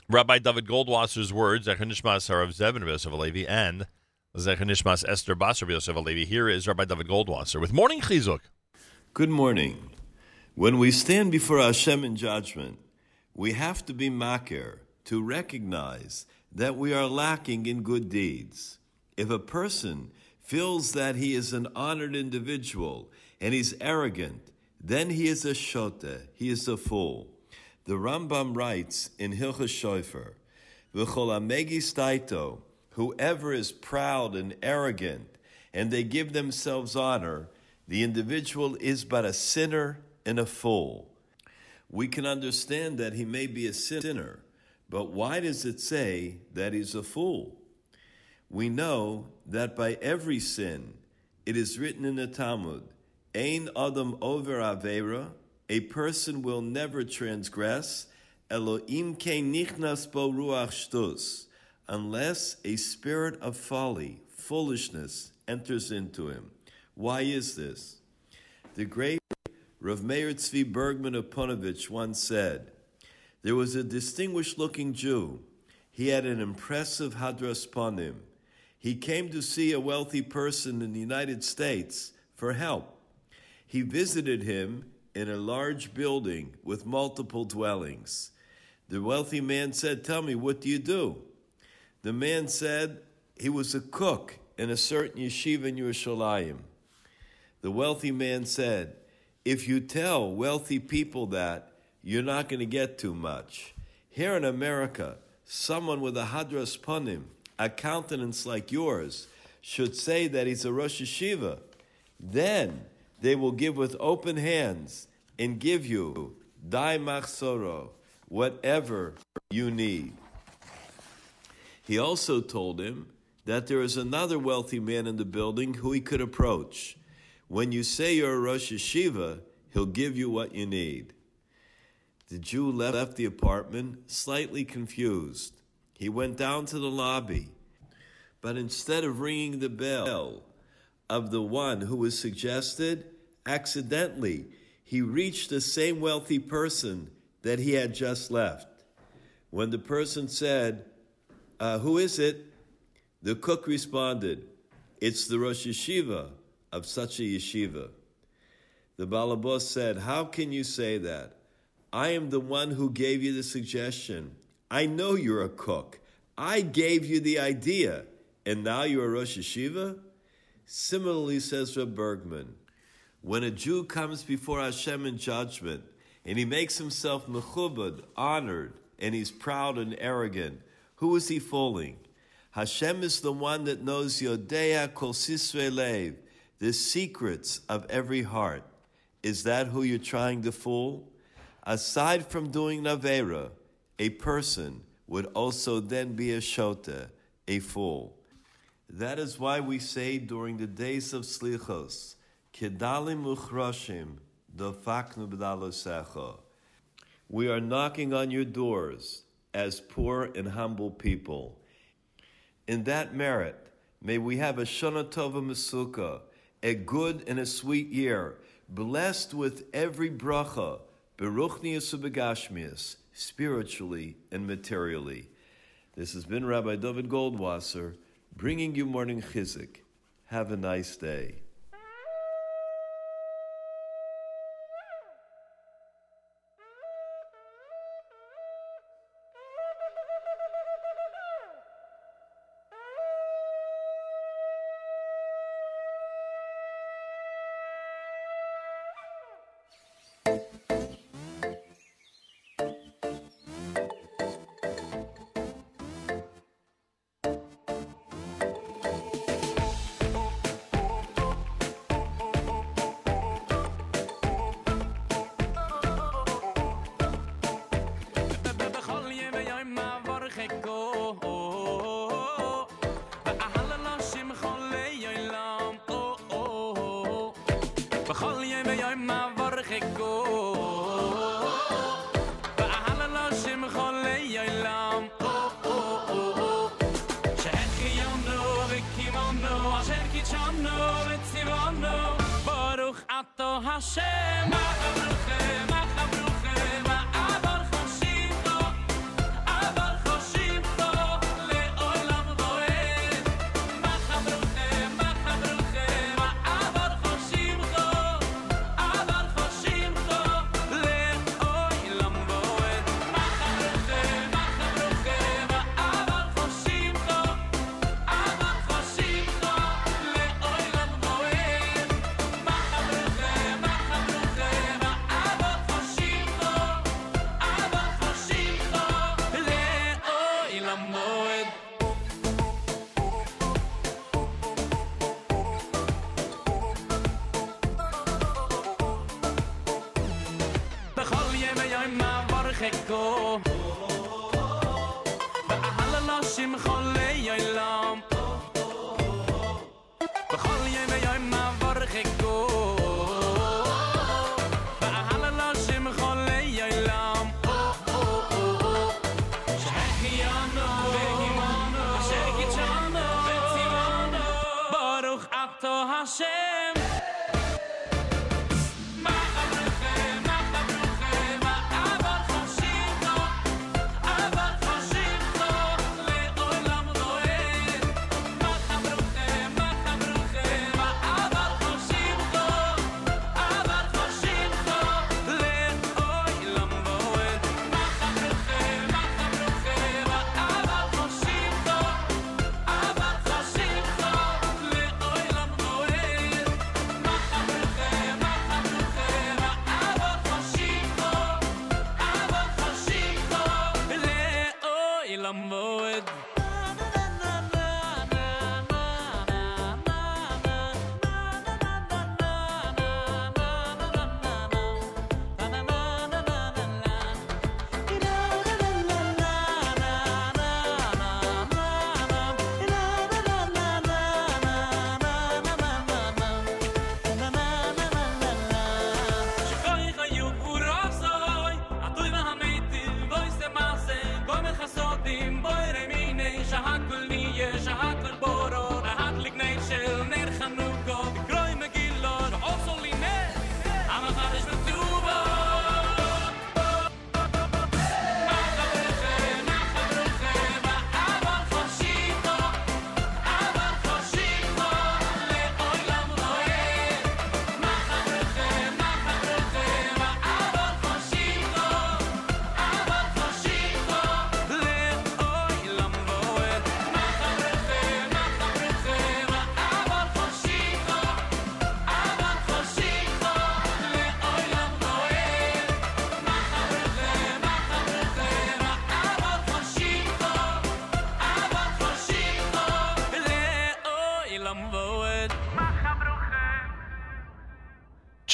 S6: Rabbi David Goldwasser's words, Zecher Nishmas Harav Zevin Yosef Alevi, and Zecher Nishmas Esther Basar Yosef Alevi. Here is Rabbi David Goldwasser with Morning Chizuk.
S14: Good morning. When we stand before Hashem in judgment, we have to be makir, to recognize that we are lacking in good deeds. If a person feels that he is an honored individual and he's arrogant, then he is a shote, he is a fool. The Rambam writes in Hilchas Shofer, "V'chol whoever is proud and arrogant, and they give themselves honor, the individual is but a sinner and a fool." We can understand that he may be a sinner, but why does it say that he's a fool? We know that by every sin, it is written in the Talmud, Ein Adam over Avera, a person will never transgress, Elohim ke nichnas bo ruach shtus, unless a spirit of folly, foolishness, enters into him. Why is this? The great Rav Meir Tzvi Bergman of Ponevezh once said, There was a distinguished looking Jew. He had an impressive hadras panim. He came to see a wealthy person in the United States for help. He visited him in a large building with multiple dwellings. The wealthy man said, Tell me, what do you do? The man said he was a cook in a certain yeshiva in Yerushalayim. The wealthy man said, If you tell wealthy people that, you're not going to get too much. Here in America, someone with a hadras panim, a countenance like yours, should say that he's a Rosh Yeshiva. Then they will give with open hands and give you dai machsoro, whatever you need. He also told him that there is another wealthy man in the building who he could approach. When you say you're a Rosh Yeshiva, he'll give you what you need. The Jew left the apartment slightly confused. He went down to the lobby, but instead of ringing the bell of the one who was suggested, accidentally he reached the same wealthy person that he had just left. When the person said, uh, Who is it? The cook responded, It's the Rosh Yeshiva of such a yeshiva. The Balabos said, How can you say that? I am the one who gave you the suggestion. I know you're a cook. I gave you the idea, and now you're a Rosh Yeshiva? Similarly, says Reb Bergman, when a Jew comes before Hashem in judgment, and he makes himself mechubad, honored, and he's proud and arrogant, who is he fooling? Hashem is the one that knows Yodea kol sisre lev, the secrets of every heart. Is that who you're trying to fool? Aside from doing Navera, a person would also then be a Shota, a fool. That is why we say during the days of Slichos, Kedalim uchroshim, dofaknu b'dalosecha. We are knocking on your doors as poor and humble people. In that merit, may we have a Shana Tova a good and a sweet year, blessed with every bracha, beruchnius ubegashmius, spiritually and materially. This has been Rabbi David Goldwasser bringing you morning chizuk. Have a nice day.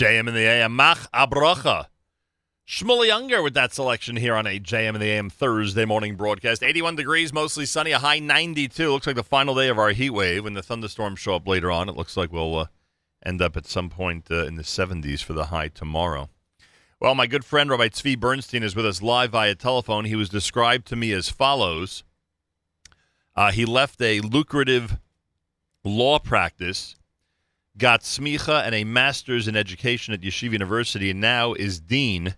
S6: JM in the AM, Mach Abracha. Shmueli Ungar with that selection here on a JM in the AM Thursday morning broadcast. 81 degrees, mostly sunny, a high 92. Looks like the final day of our heat wave. When the thunderstorms show up later on, it looks like we'll uh, end up at some point uh, in the 70s for the high tomorrow. Well, my good friend Rabbi Tzvi Bernstein is with us live via telephone. He was described to me as follows. Uh, he left a lucrative law practice, got smicha and a master's in education at Yeshiva University, and now is dean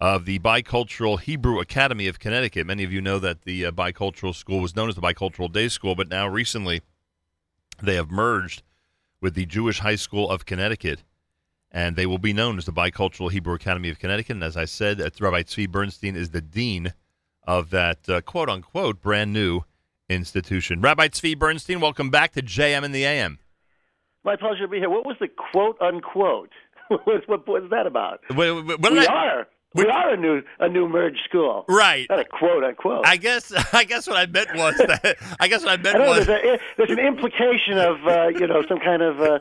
S6: of the Bicultural Hebrew Academy of Connecticut. Many of you know that the uh, Bicultural School was known as the Bicultural Day School, but now recently they have merged with the Jewish High School of Connecticut, and they will be known as the Bicultural Hebrew Academy of Connecticut. And as I said, uh, Rabbi Tzvi Bernstein is the dean of that uh, quote unquote brand new institution. Rabbi Tzvi Bernstein, welcome back to JM in the AM.
S15: My pleasure to be here. What was the quote unquote? what, what was that about?
S6: Wait, wait, what
S15: we
S6: I-
S15: are. We are a new a new merged school.
S6: Right.
S15: Not a quote unquote.
S6: I guess I guess what I meant was that I guess what I
S15: I
S6: meant
S15: know
S6: was
S15: there's, a, there's an implication of uh, you know some kind of uh,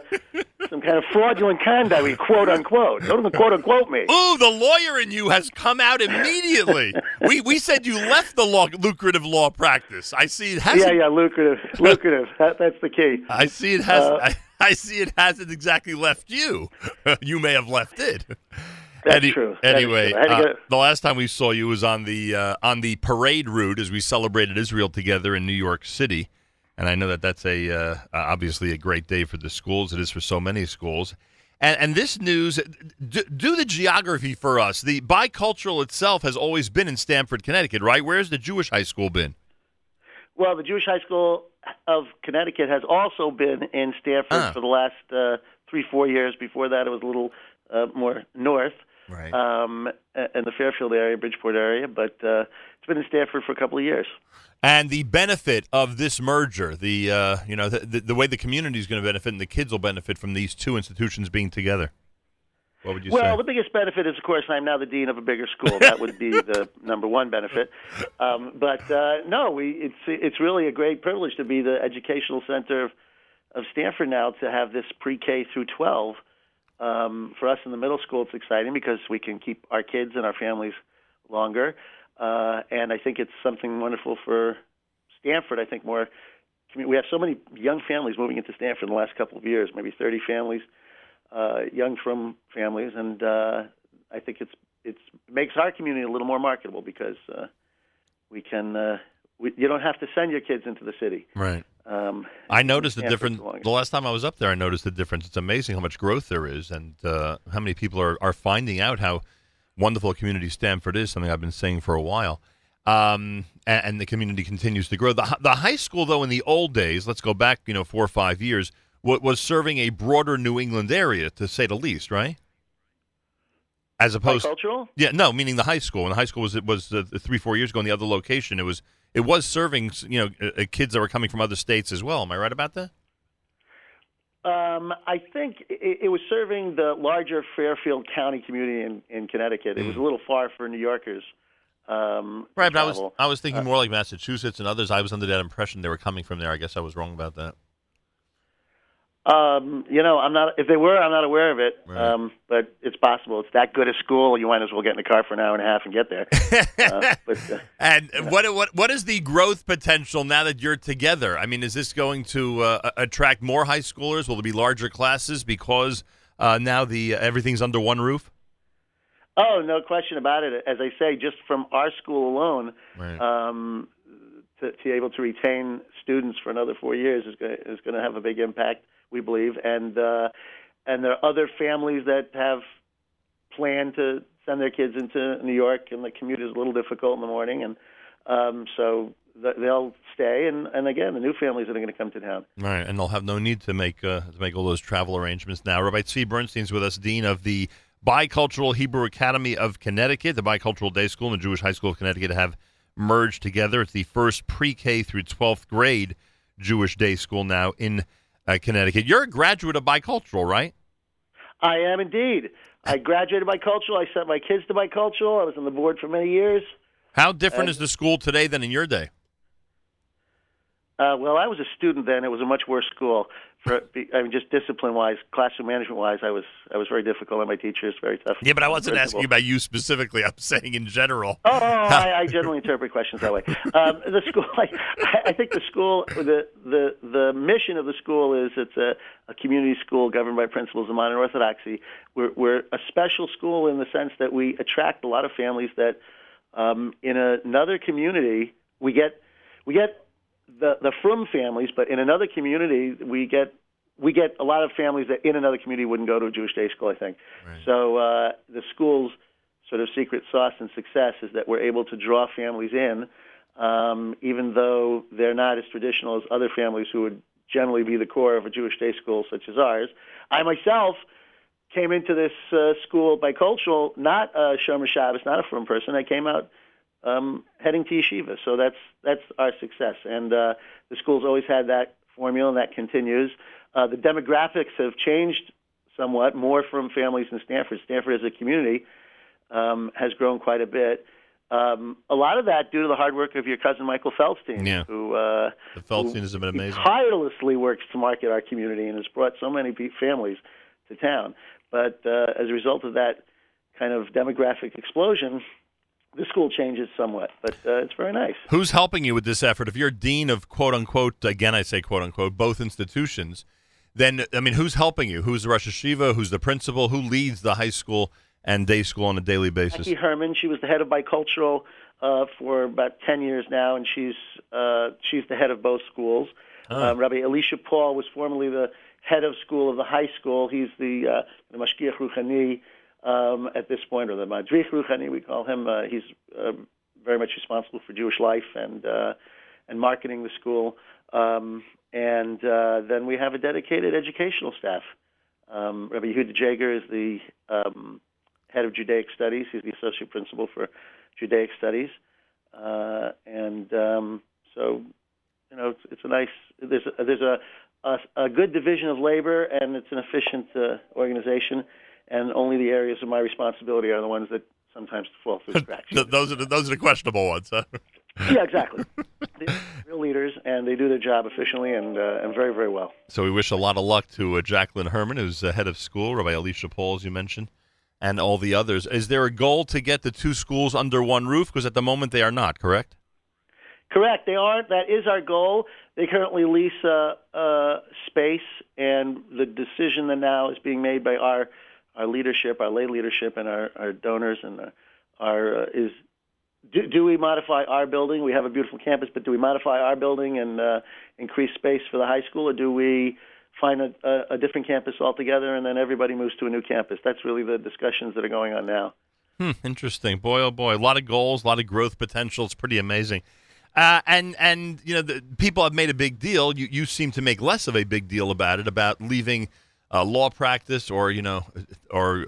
S15: some kind of fraudulent conduct. We quote unquote. Don't quote unquote me.
S6: Ooh, the lawyer in you has come out immediately. we we said you left the law, lucrative law practice. I see it has
S15: Yeah, yeah, lucrative, lucrative. That, that's the key.
S6: I see it has.
S15: Uh,
S6: I, see it hasn't exactly left you. you may have left it.
S15: That's true. That
S6: Anyway,
S15: true. I had to
S6: uh, the last time we saw you was on the uh, on the parade route as we celebrated Israel together in New York City, and I know that that's a uh, obviously a great day for the schools. It is for so many schools. And, and this news, do, do the geography for us. The bicultural itself has always been in Stamford, Connecticut, right? Where's the Jewish high school been?
S15: Well, the Jewish High School of Connecticut has also been in Stamford
S6: Ah.
S15: for the last uh, three, four years. Before that, it was a little uh, more north,
S6: right.
S15: um, in the Fairfield area, Bridgeport area. But uh, it's been in Stamford for a couple of years.
S6: And the benefit of this merger, the uh, you know the, the, the way the community is going to benefit and the kids will benefit from these two institutions being together. What would you
S15: well,
S6: say?
S15: the biggest benefit is, of course, I'm now the dean of a bigger school. That would be the number one benefit. Um, but uh, no, we it's it's really a great privilege to be the educational center of, of Stamford now to have this pre-K through 12. Um, for us in the middle school, it's exciting because we can keep our kids and our families longer, uh, and I think it's something wonderful for Stamford. I think more. We have so many young families moving into Stamford in the last couple of years, maybe 30 families uh, young from families, and uh, I think it's it's makes our community a little more marketable because uh, we can uh, we, you don't have to send your kids into the city.
S6: Right.
S15: Um,
S6: I noticed the difference.
S15: the.
S6: Last time I was up there, I noticed the difference. It's amazing how much growth there is, and uh, how many people are, are finding out how wonderful a community Stamford is. Something I've been saying for a while. Um, and, and the community continues to grow. The the high school, though, in the old days, let's go back, you know, four or five years, was serving a broader New England area, to say the least, right? As opposed,
S15: Bicultural?
S6: yeah, no, meaning the high school. And the high school was it was uh, three four years ago in the other location. It was it was serving you know uh, uh, kids that were coming from other states as well. Am I right about that?
S15: Um, I think it, it was serving the larger Fairfield County community in, in Connecticut. It was a little far for New Yorkers. Um,
S6: Right, but I was. I was thinking
S15: Uh,
S6: more like Massachusetts and others. I was under that impression they were coming from there. I guess I was wrong about that.
S15: Um, you know, I'm not. If they were, I'm not aware of it. Um, but it's possible. It's that good a school. You might as well get in the car for an hour and a half and get there. uh, but uh,
S6: And what what what is the growth potential now that you're together? I mean, is this going to uh, attract more high schoolers? Will there be larger classes because uh, now the uh, everything's under one roof?
S15: oh, no question about it. As I say, just from our school alone,
S6: Right.
S15: um, to, to be able to retain students for another four years is going to have a big impact, we believe. And uh, and there are other families that have planned to send their kids into New York, and the commute is a little difficult in the morning, and um, so th- they'll stay. And, and again, the new families that are going to come to town.
S6: Right, and they'll have no need to make uh, to make all those travel arrangements now. Rabbi Tzvi Bernstein's with us, dean of the Bicultural Hebrew Academy of Connecticut. The Bicultural Day School and the Jewish High School of Connecticut have merged together. It's the first pre-K through 12th grade Jewish day school now in uh, Connecticut. You're a graduate of Bicultural, right?
S15: I am indeed. I graduated bicultural. I sent my kids to bicultural. I was on the board for many years.
S6: How different
S15: Uh,
S6: is the school today than in your day?
S15: Uh, well, I was a student then. It was a much worse school. For I mean, just discipline-wise, classroom management-wise, I was I was very difficult and my teachers, very tough.
S6: Yeah, but I wasn't
S15: Principal.
S6: asking about you specifically. I'm saying in general.
S15: Oh, I, I generally interpret questions that way. Um, the school, I, I think the school, the the the mission of the school is it's a, a community school governed by principles of modern orthodoxy. We're, we're a special school in the sense that we attract a lot of families that, um, in another community, we get we get the the frum families, but in another community, we get we get a lot of families that in another community wouldn't go to a Jewish day school. I think so. Uh, the school's sort of secret sauce and success is that we're able to draw families in, um, even though they're not as traditional as other families who would generally be the core of a Jewish day school such as ours. I myself came into this uh, school bicultural, not a Shomer Shabbos, not a frum person. I came out um, heading to yeshiva. So that's that's our success, and uh, the school's always had that formula, and that continues. Uh, the demographics have changed somewhat, more from families in Stamford. Stamford as a community um, has grown quite a bit. Um, a lot of that due to the hard work of your cousin Michael Feldstein,
S6: Yeah.
S15: who uh,
S6: The Feldsteins have been amazing.
S15: tirelessly works to market our community and has brought so many families to town. But uh, as a result of that kind of demographic explosion, the school changes somewhat. But uh, it's very nice.
S6: Who's helping you with this effort? If you're dean of quote unquote, again I say quote unquote, both institutions, then I mean, who's helping you? Who's the Rosh Yeshiva? Who's the principal? Who leads the high school and day school on a daily basis?
S15: Becky Herman. She was the head of bicultural uh, for about ten years now, and she's uh, she's the head of both schools. Um, Rabbi Elisha Paul was formerly the head of school of the high school. He's the uh, the Mashgiach Ruchani um, at this point, or the Madrich Ruchani, we call him. Uh, he's uh, very much responsible for Jewish life and uh, and marketing the school. Um, and uh, then we have a dedicated educational staff. Um, Rabbi Yehuda Jager is the um, head of Judaic Studies. He's the associate principal for Judaic Studies, uh, and um, so you know it's, it's a nice. There's a, there's a, a a good division of labor, and it's an efficient uh, organization. And only the areas of my responsibility are the ones that sometimes fall through the cracks.
S6: Those are the, those are the questionable ones. Huh?
S15: yeah, exactly. They're real leaders, and they do their job efficiently and uh, and very very well.
S6: So we wish a lot of luck to uh, Jacqueline Herman, who's the head of school, Rabbi Elisha Paul, as you mentioned, and all the others. Is there a goal to get the two schools under one roof? Because at the moment they are not, correct?
S15: Correct. They aren't. That is our goal. They currently lease uh, uh, space, and the decision that now is being made by our our leadership, our lay leadership, and our, our donors, and our, our uh, is do, do we modify our building? We have a beautiful campus, but do we modify our building and uh, increase space for the high school, or do we find a, a, a different campus altogether and then everybody moves to a new campus? That's really the discussions that are going on now.
S6: Hmm, interesting. Boy, oh boy, a lot of goals, a lot of growth potential. It's pretty amazing. Uh, and and you know, the, people have made a big deal. You you seem to make less of a big deal about it, about leaving uh, law practice, or you know, or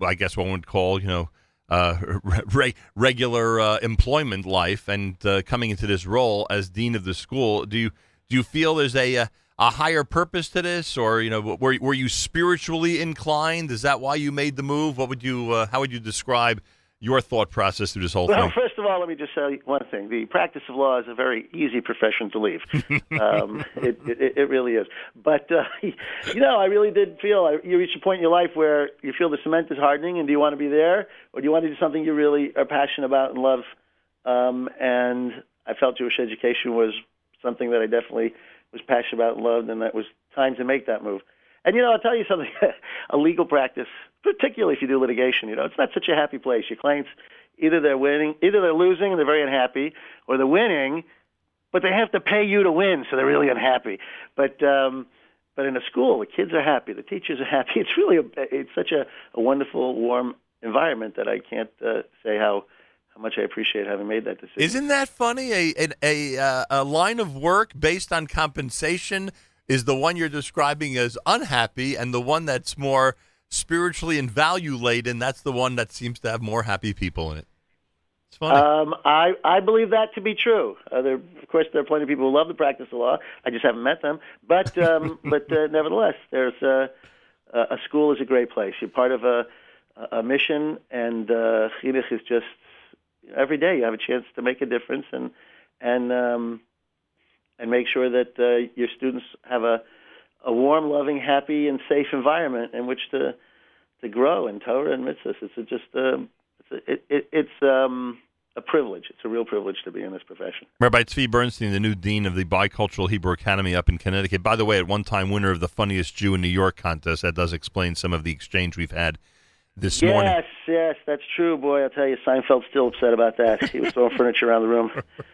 S6: I guess one would call you know, uh, re- regular uh, employment life, and uh, coming into this role as dean of the school. Do you do you feel there's a a, a higher purpose to this, or you know, were were you spiritually inclined? Is that why you made the move? What would you uh, how would you describe your thought process through this whole
S15: Well,
S6: thing?
S15: first of all, let me just say one thing: the practice of law is a very easy profession to leave. um, it, it, it really is. But uh, you know, I really did feel you reach a point in your life where you feel the cement is hardening, and do you want to be there, or do you want to do something you really are passionate about and love? Um, and I felt Jewish education was something that I definitely was passionate about and loved, and that was time to make that move. And you know, I'll tell you something: a legal practice, particularly if you do litigation, you know, it's not such a happy place. Your clients either they're winning, either they're losing and they're very unhappy, or they're winning, but they have to pay you to win, so they're really unhappy. But um, but in a school, the kids are happy, the teachers are happy. It's really a, it's such a, a wonderful, warm environment that I can't uh, say how how much I appreciate having made that decision.
S6: Isn't that funny? A a a, uh, a line of work based on compensation is the one you're describing as unhappy, and the one that's more spiritually and value laden. That's the one that seems to have more happy people in it. It's funny.
S15: Um, I I believe that to be true. Uh, there, of course, there are plenty of people who love the practice of law. I just haven't met them. But um, but uh, nevertheless, there's a a school is a great place. You're part of a a mission, and uh, chinuch is just every day you have a chance to make a difference and and um, and make sure that uh, your students have a a warm, loving, happy, and safe environment in which to to grow in Torah and mitzvahs. It's a, just um, it's a, it, it, it's um, a privilege. It's a real privilege to be in this profession.
S6: Rabbi Tzvi Bernstein, the new dean of the Bicultural Hebrew Academy up in Connecticut. By the way, at one time winner of the Funniest Jew in New York contest. That does explain some of the exchange we've had this
S15: yes,
S6: morning.
S15: yes, yes, that's true, boy. I'll tell you, Seinfeld's still upset about that. He was throwing furniture around the room.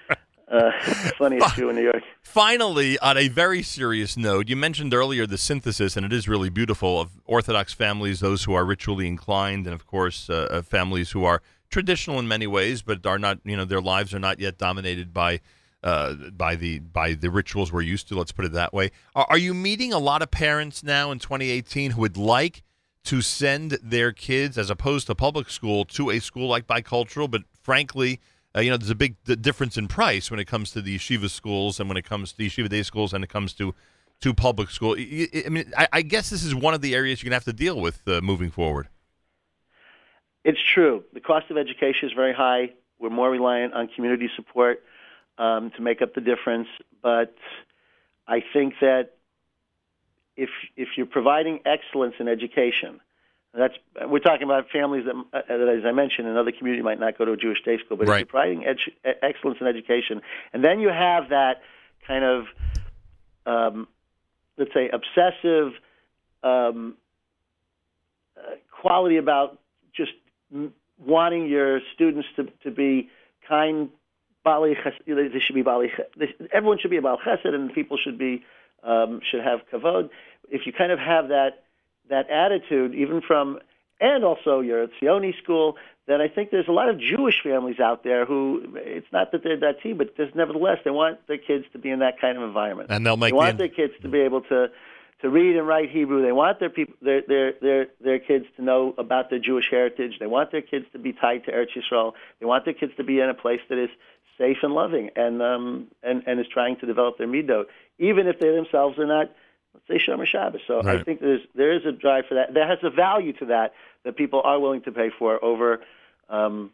S15: Uh, funniest Jew in New York.
S6: Finally, on a very serious note, you mentioned earlier the synthesis, and it is really beautiful, of Orthodox families, those who are ritually inclined, and of course, uh, uh, families who are traditional in many ways, but are not, you know, their lives are not yet dominated by. Uh, by the by the rituals we're used to, let's put it that way. Are, are you meeting a lot of parents now in 2018 who would like to send their kids, as opposed to public school, to a school like bicultural? But frankly, uh, you know, there's a big difference in price when it comes to the yeshiva schools and when it comes to the yeshiva day schools and it comes to to public school. I, mean, I, I guess this is one of the areas you're gonna have to deal with uh, moving forward.
S15: It's true. The cost of education is very high. We're more reliant on community support um, to make up the difference. But I think that if if you're providing excellence in education, that's we're talking about families that, uh, that as I mentioned, another community might not go to a Jewish day school, but
S6: Right.
S15: providing edu- excellence in education, and then you have that kind of um, let's say, obsessive um, uh, quality about just m- wanting your students to, to be kind. Bali they should be bali. Everyone should be about chesed, and people should be um, should have kavod. If you kind of have that that attitude, even from and also your Zioni school, then I think there's a lot of Jewish families out there who it's not that they're that team, but there's nevertheless they want their kids to be in that kind of environment.
S6: And they'll make
S15: they want
S6: the-
S15: their kids to be able to to read and write Hebrew. They want their people their their their their kids to know about their Jewish heritage. They want their kids to be tied to Eretz Yisrael. They want their kids to be in a place that is safe and loving and um and and is trying to develop their midot, even if they themselves are not let's say Shomer Shabbos. So I think there's there is a drive for that. There has a value to that that people are willing to pay for over um,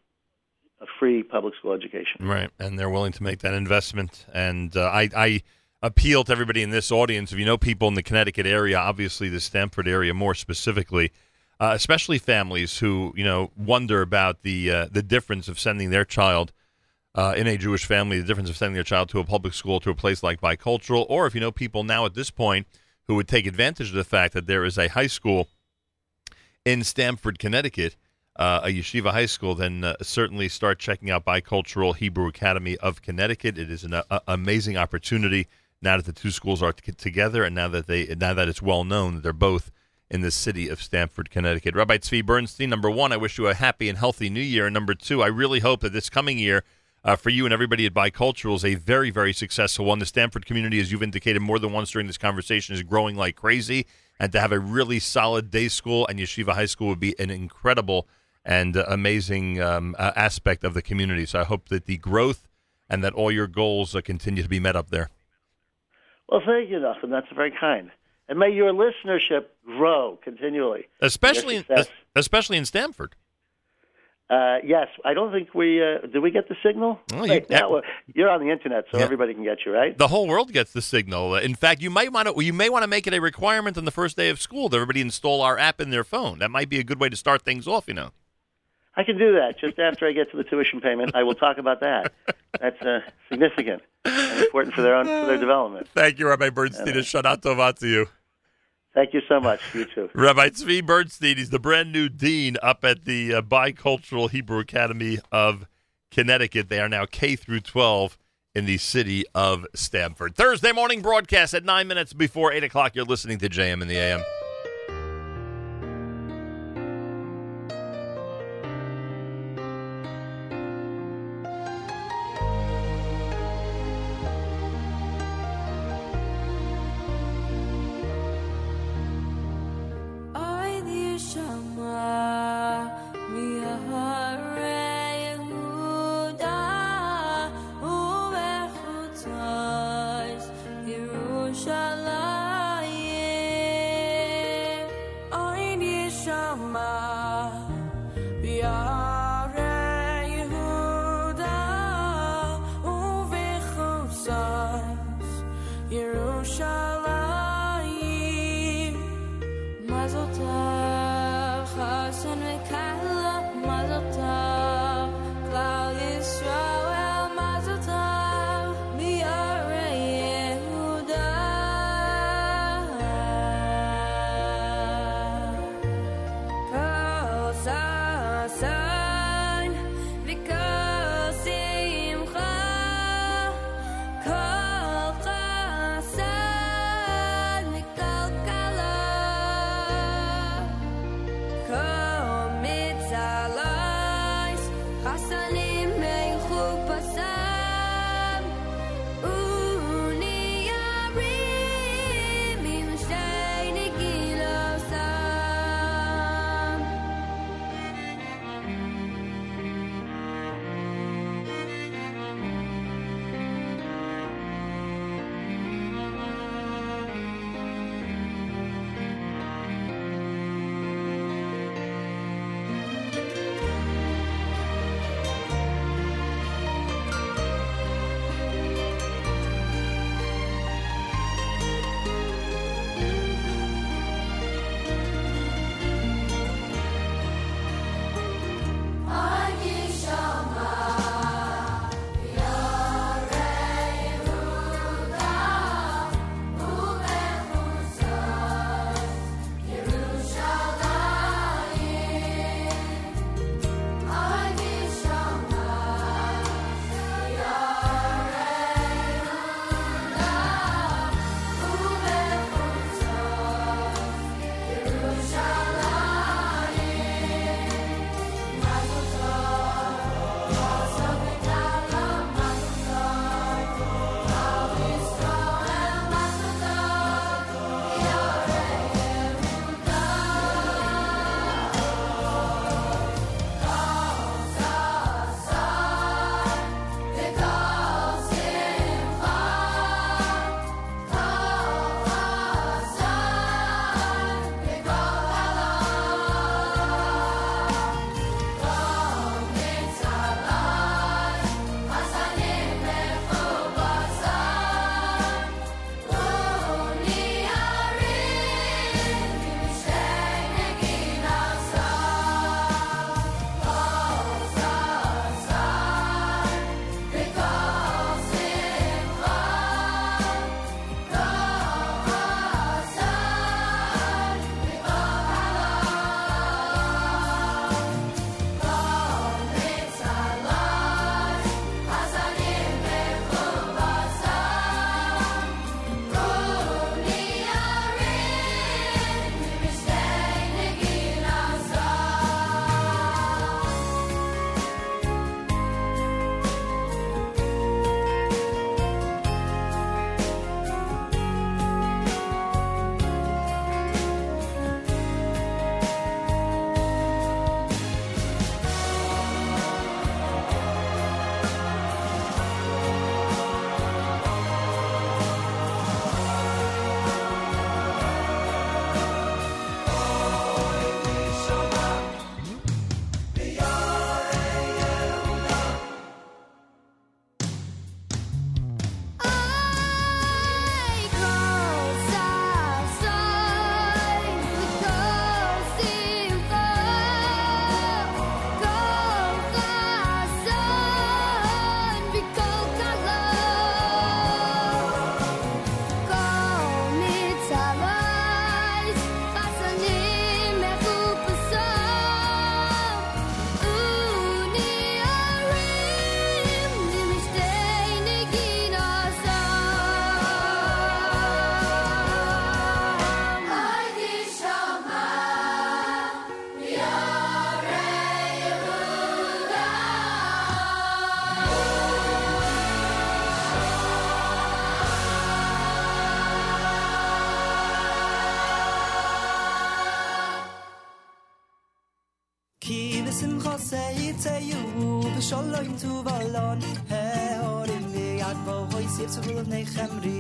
S15: a free public school education.
S6: Right, and they're willing to make that investment. And uh, I, I appeal to everybody in this audience. If you know people in the Connecticut area, obviously the Stamford area more specifically, uh, especially families who you know wonder about the uh, the difference of sending their child. Uh, in a Jewish family, the difference of sending their child to a public school to a place like bicultural, or if you know people now at this point who would take advantage of the fact that there is a high school in Stamford, Connecticut, uh, a yeshiva high school, then uh, certainly start checking out Bicultural Hebrew Academy of Connecticut. It is an uh, amazing opportunity now that the two schools are t- together, and now that they now that it's well known that they're both in the city of Stamford, Connecticut. Rabbi Tzvi Bernstein, number one, I wish you a happy and healthy New Year. And number two, I really hope that this coming year. Uh, for you and everybody at Bicultural is a very, very successful one. The Stamford community, as you've indicated more than once during this conversation, is growing like crazy. And to have a really solid day school and yeshiva high school would be an incredible and uh, amazing um, uh, aspect of the community. So I hope that the growth and that all your goals uh, continue to be met up there.
S15: Well, thank you, Nachum. That's very kind. And may your listenership grow continually.
S6: Especially, in, especially in Stamford.
S15: Uh, yes, I don't think we uh, did. We get the signal.
S6: Oh, you-
S15: Wait, now, uh, you're on the internet, so
S6: Yeah.
S15: everybody can get you, right?
S6: The whole world gets the signal. In fact, you might want to you may want to make it a requirement on the first day of school that everybody install our app in their phone. That might be a good way to start things off. You know.
S15: I can do that just after I get to the tuition payment. I will talk about that. That's uh, significant and important for their own for their development.
S6: Thank you, Rabbi Bernstein. A shout out tova to you.
S15: Thank you so much. You too.
S6: Rabbi Tzvi Bernstein, he's the brand new dean up at the uh, Bicultural Hebrew Academy of Connecticut. They are now K through 12 in the city of Stamford. Thursday morning broadcast at nine minutes before 8 o'clock. You're listening to JM in the AM.
S16: shol loy tu valon he hor in di ad bo hoy sif tu vol nei khamri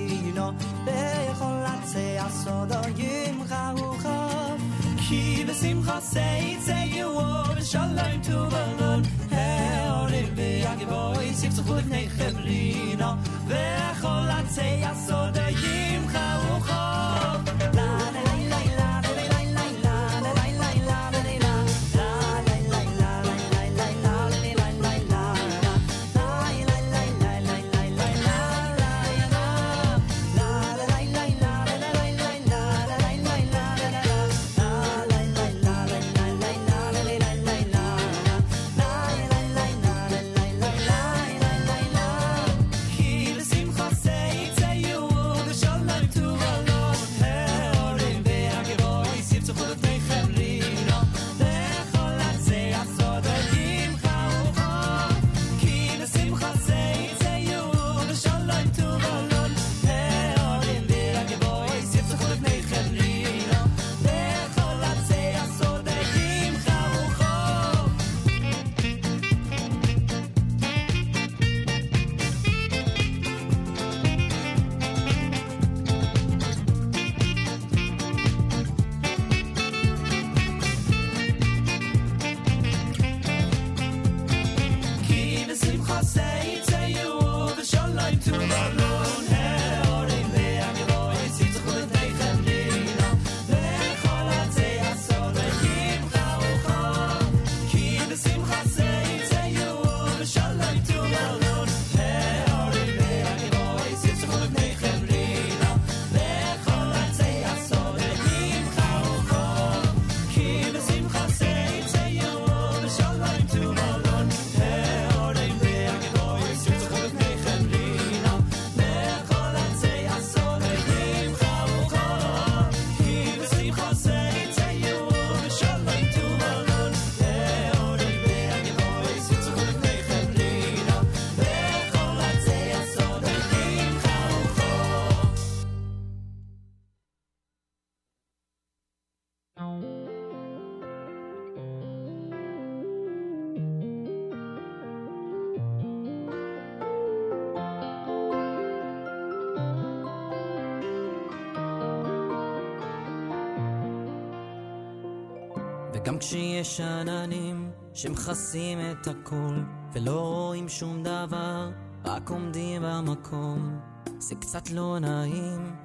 S5: גם כשיש עננים שמכסים את הכל ולא רואים שום דבר, רק עומדים במקום, זה קצת לא נעים.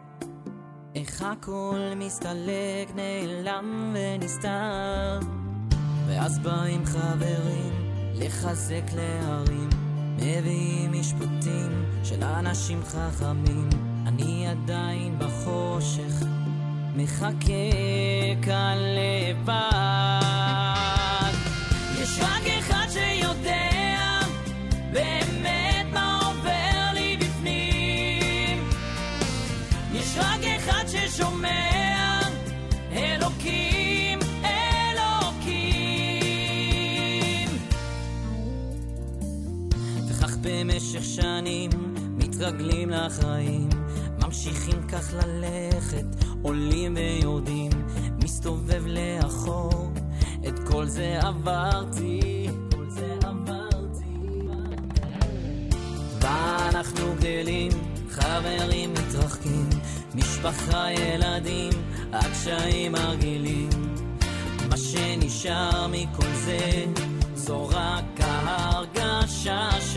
S5: איך הכל מסתלק, נעלם ונסתר, ואז באים חברים לחזק להרים, מביאים משפטים של אנשים חכמים, אני עדיין בחושך. מחכה כאן לבד. במשך שנים מתרגלים לחיים, ממשיכים כך ללכת, עולים ויורדים, מסתובב לאחור, את כל זה עברתי. ואנחנו גדלים, חברים מתרחקים, משפחה, ילדים, הקשיים הרגילים. מה שנשאר מכל זה, זו רק ההרגשה ש...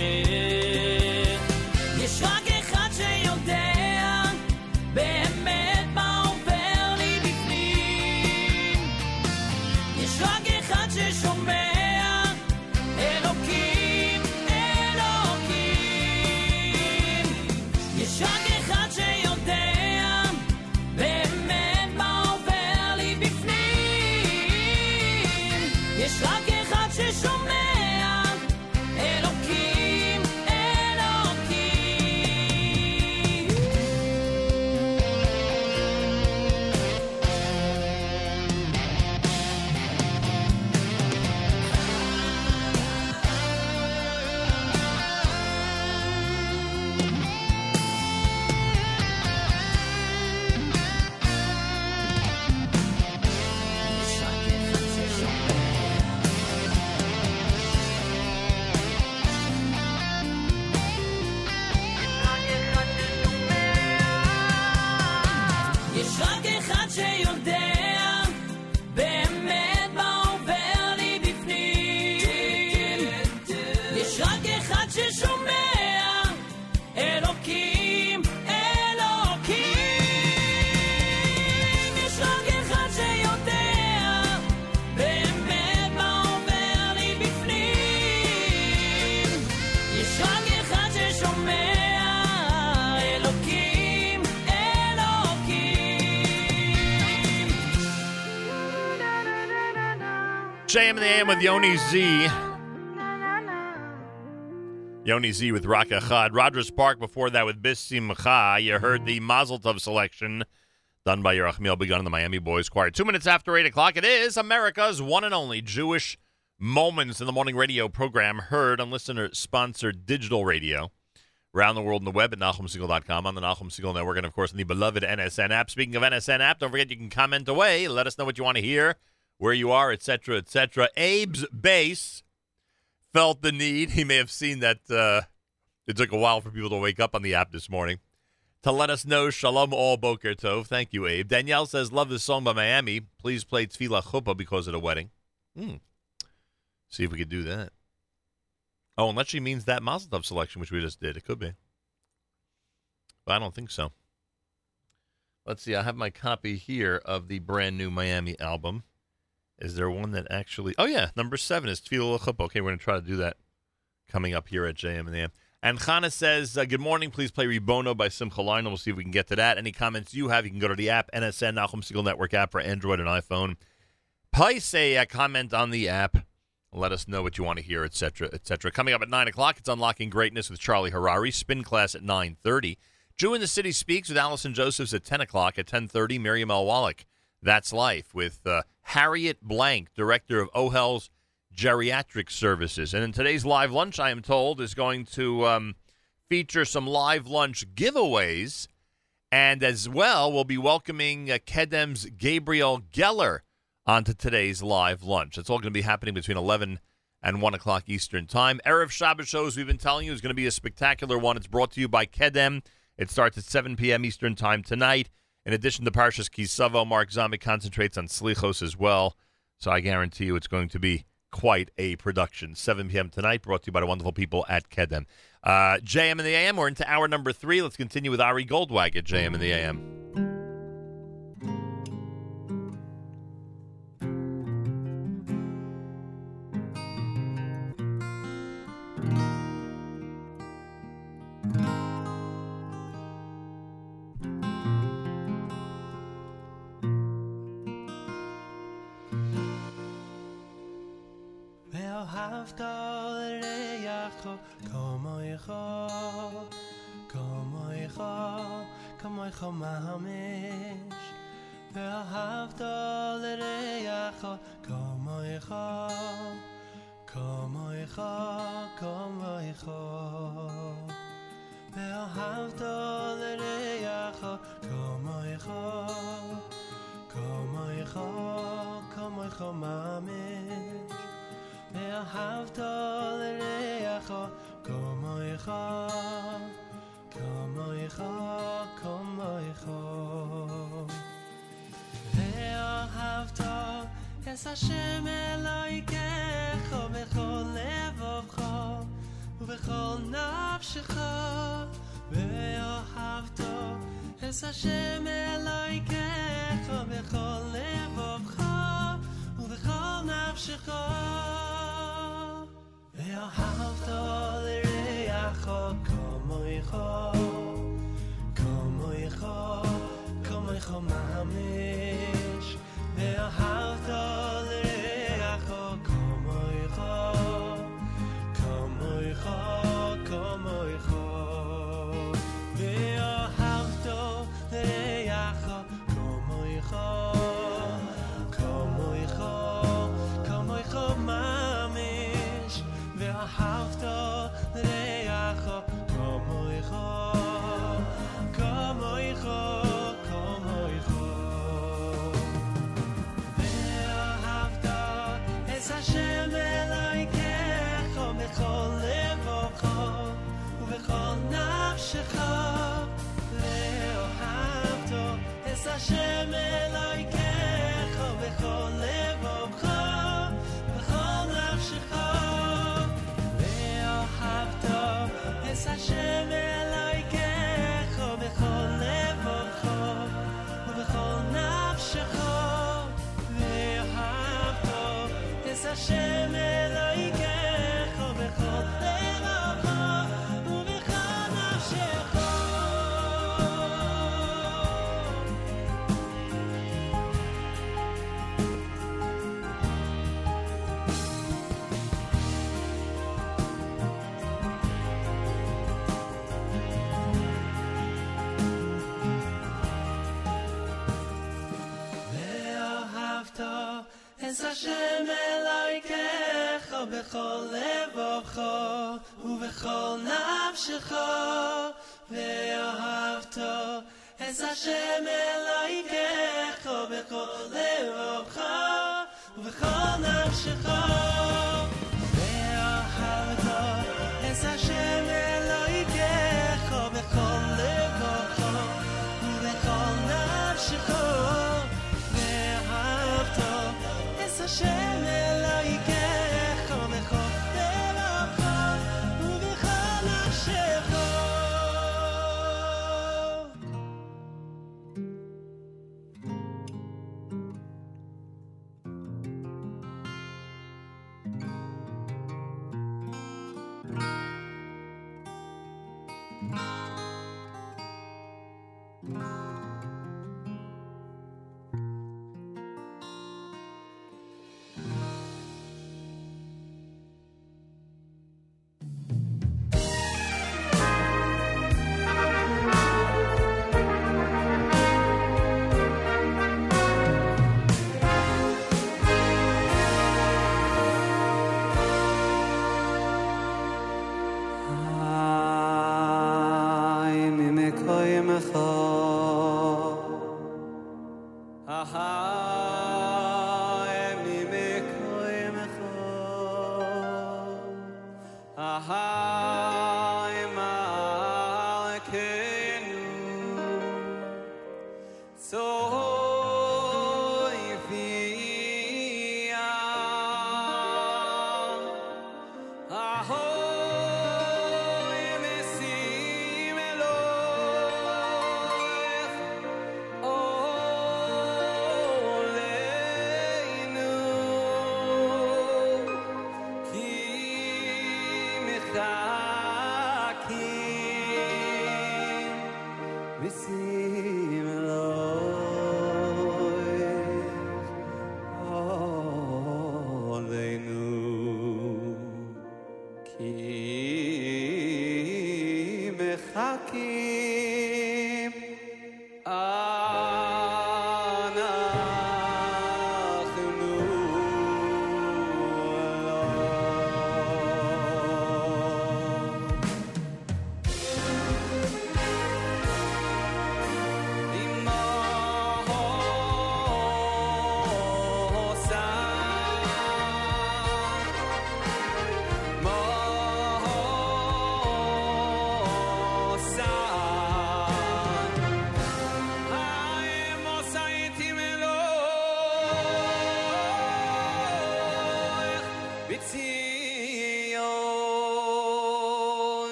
S6: JM in the AM with Yoni Z. Yoni Z with Raka Chad. Rogers Park before that with Bissim Cha. You heard the Mazel Tov selection done by Yerachmiel Begun and the Miami Boys Choir. Two minutes after 8 o'clock, it is America's one and only Jewish Moments in the Morning radio program heard on listener-sponsored digital radio around the world on the web at NachumSegal.com, on the Nachum Segal Network, and, of course, on the beloved NSN app. Speaking of NSN app, don't forget you can comment away. Let us know what you want to hear, where you are, etc., etc. Abe's Base felt the need. He may have seen that uh, it took a while for people to wake up on the app this morning to let us know Shalom All Boker Tov. Thank you, Abe. Danielle says, Love this song by Miami. Please play Tefillah Chuppah because of the wedding. Hmm. See if we could do that. Oh, unless she means that Mazel Tov selection, which we just did. It could be. But I don't think so. Let's see. I have my copy here of the brand new Miami album. Is there one that actually? Oh yeah, number seven is Tefillah Chuppah. Okay, we're gonna try to do that coming up here at JM and the AM. And Chana says, uh, "Good morning. Please play Rebono by Simcha Leiner. We'll see if we can get to that. Any comments you have, you can go to the app NSN Nachum Segal Network app for Android and iPhone. Place a, a comment on the app. Let us know what you want to hear, etc., etc. Coming up at nine o'clock, it's Unlocking Greatness with Charlie Harary. Spin class at nine thirty. Jew in the City speaks with Allison Josephs at ten o'clock. At ten thirty, Miriam L. Wallach. That's Life with uh, Harriet Blank, director of OHEL's Geriatric Services. And in today's live lunch, I am told, is going to um, feature some live lunch giveaways. And as well, we'll be welcoming uh, Kedem's Gabriel Geller onto today's live lunch. It's all going to be happening between 11 and 1 o'clock Eastern Time. Erev Shabbos shows we've been telling you is going to be a spectacular one. It's brought to you by Kedem. It starts at 7 p.m. Eastern Time tonight. In addition to Parshas Kisavo, Mark Zombie concentrates on Slichos as well. So I guarantee you it's going to be quite a production. 7 p.m. tonight, brought to you by the wonderful people at Kedem. Uh, JM in the AM, we're into hour number three. Let's continue with Ari Goldwag at JM and the AM.